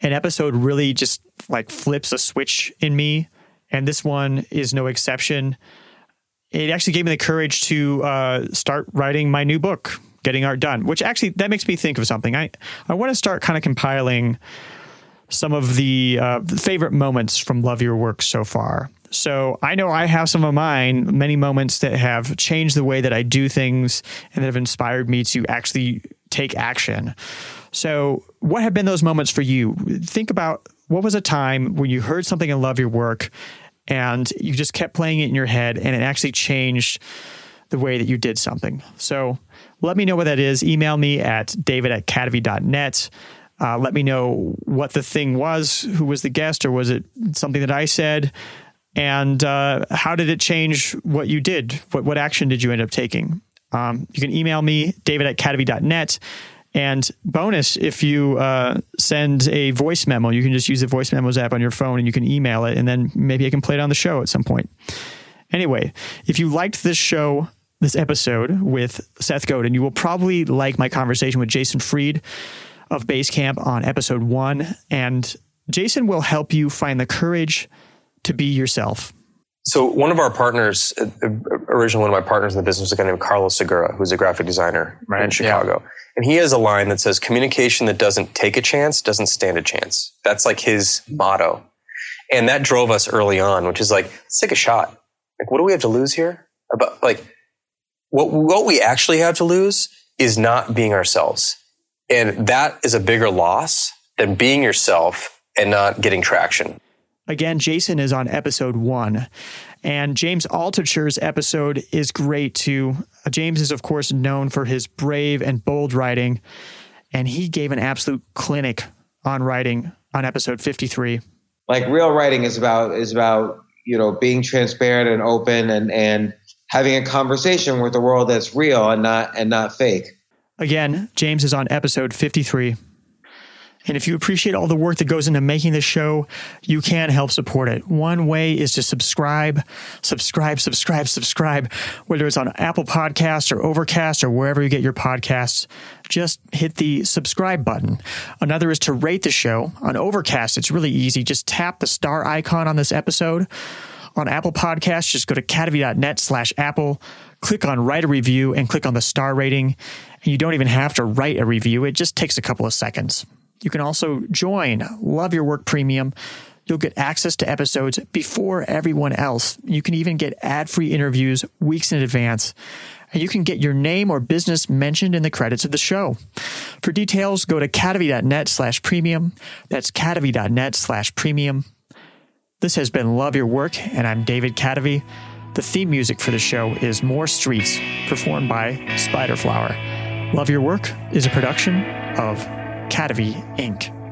an episode really just like flips a switch in me. And this one is no exception. It actually gave me the courage to uh, start writing my new book, getting art done, which actually that makes me think of something. I, I want to start kind of compiling some of the uh, favorite moments from Love Your Work so far. So I know I have some of mine, many moments that have changed the way that I do things and that have inspired me to actually take action. So, what have been those moments for you? Think about what was a time when you heard something and love your work and you just kept playing it in your head and it actually changed the way that you did something. So, let me know what that is. Email me at david at kadavy.net. Uh, let me know what the thing was, who was the guest, or was it something that I said? And uh, how did it change what you did? What, what action did you end up taking? Um, you can email me, david at kadavy.net. And bonus, if you uh, send a voice memo, you can just use the voice memos app on your phone and you can email it, and then maybe I can play it on the show at some point. Anyway, if you liked this show, this episode with Seth Godin, you will probably like my conversation with Jason Fried of Basecamp on episode one. And Jason will help you find the courage to be yourself. So one of our partners, uh, originally one of my partners in the business was a guy named Carlos Segura, who's a graphic designer right. in Chicago. Yeah. And he has a line that says, communication that doesn't take a chance doesn't stand a chance. That's like his motto. And that drove us early on, which is like, let's take a shot. Like, what do we have to lose here? About like, what, what we actually have to lose is not being ourselves. And that is a bigger loss than being yourself and not getting traction. Again, Jason is on episode one. And James Altucher's episode is great too. James is, of course, known for his brave and bold writing, and he gave an absolute clinic on writing on episode 53. Like real writing is about is about, you know, being transparent and open and and having a conversation with the world that's real and not and not fake. Again, James is on episode 53. And if you appreciate all the work that goes into making this show, you can help support it. One way is to subscribe, subscribe, subscribe, subscribe, whether it's on Apple Podcasts or Overcast or wherever you get your podcasts. Just hit the subscribe button. Another is to rate the show. On Overcast, it's really easy. Just tap the star icon on this episode. On Apple Podcasts, just go to kadavy.net slash Apple, click on write a review, and click on the star rating. And you don't even have to write a review. It just takes a couple of seconds. You can also join Love Your Work Premium. You'll get access to episodes before everyone else. You can even get ad free interviews weeks in advance. And you can get your name or business mentioned in the credits of the show. For details, go to kadavy.net slash premium. That's kadavy.net slash premium. This has been Love Your Work, and I'm David Kadavy. The theme music for the show is More Streets, performed by Spiderflower. Love Your Work is a production of Kadavy Inc.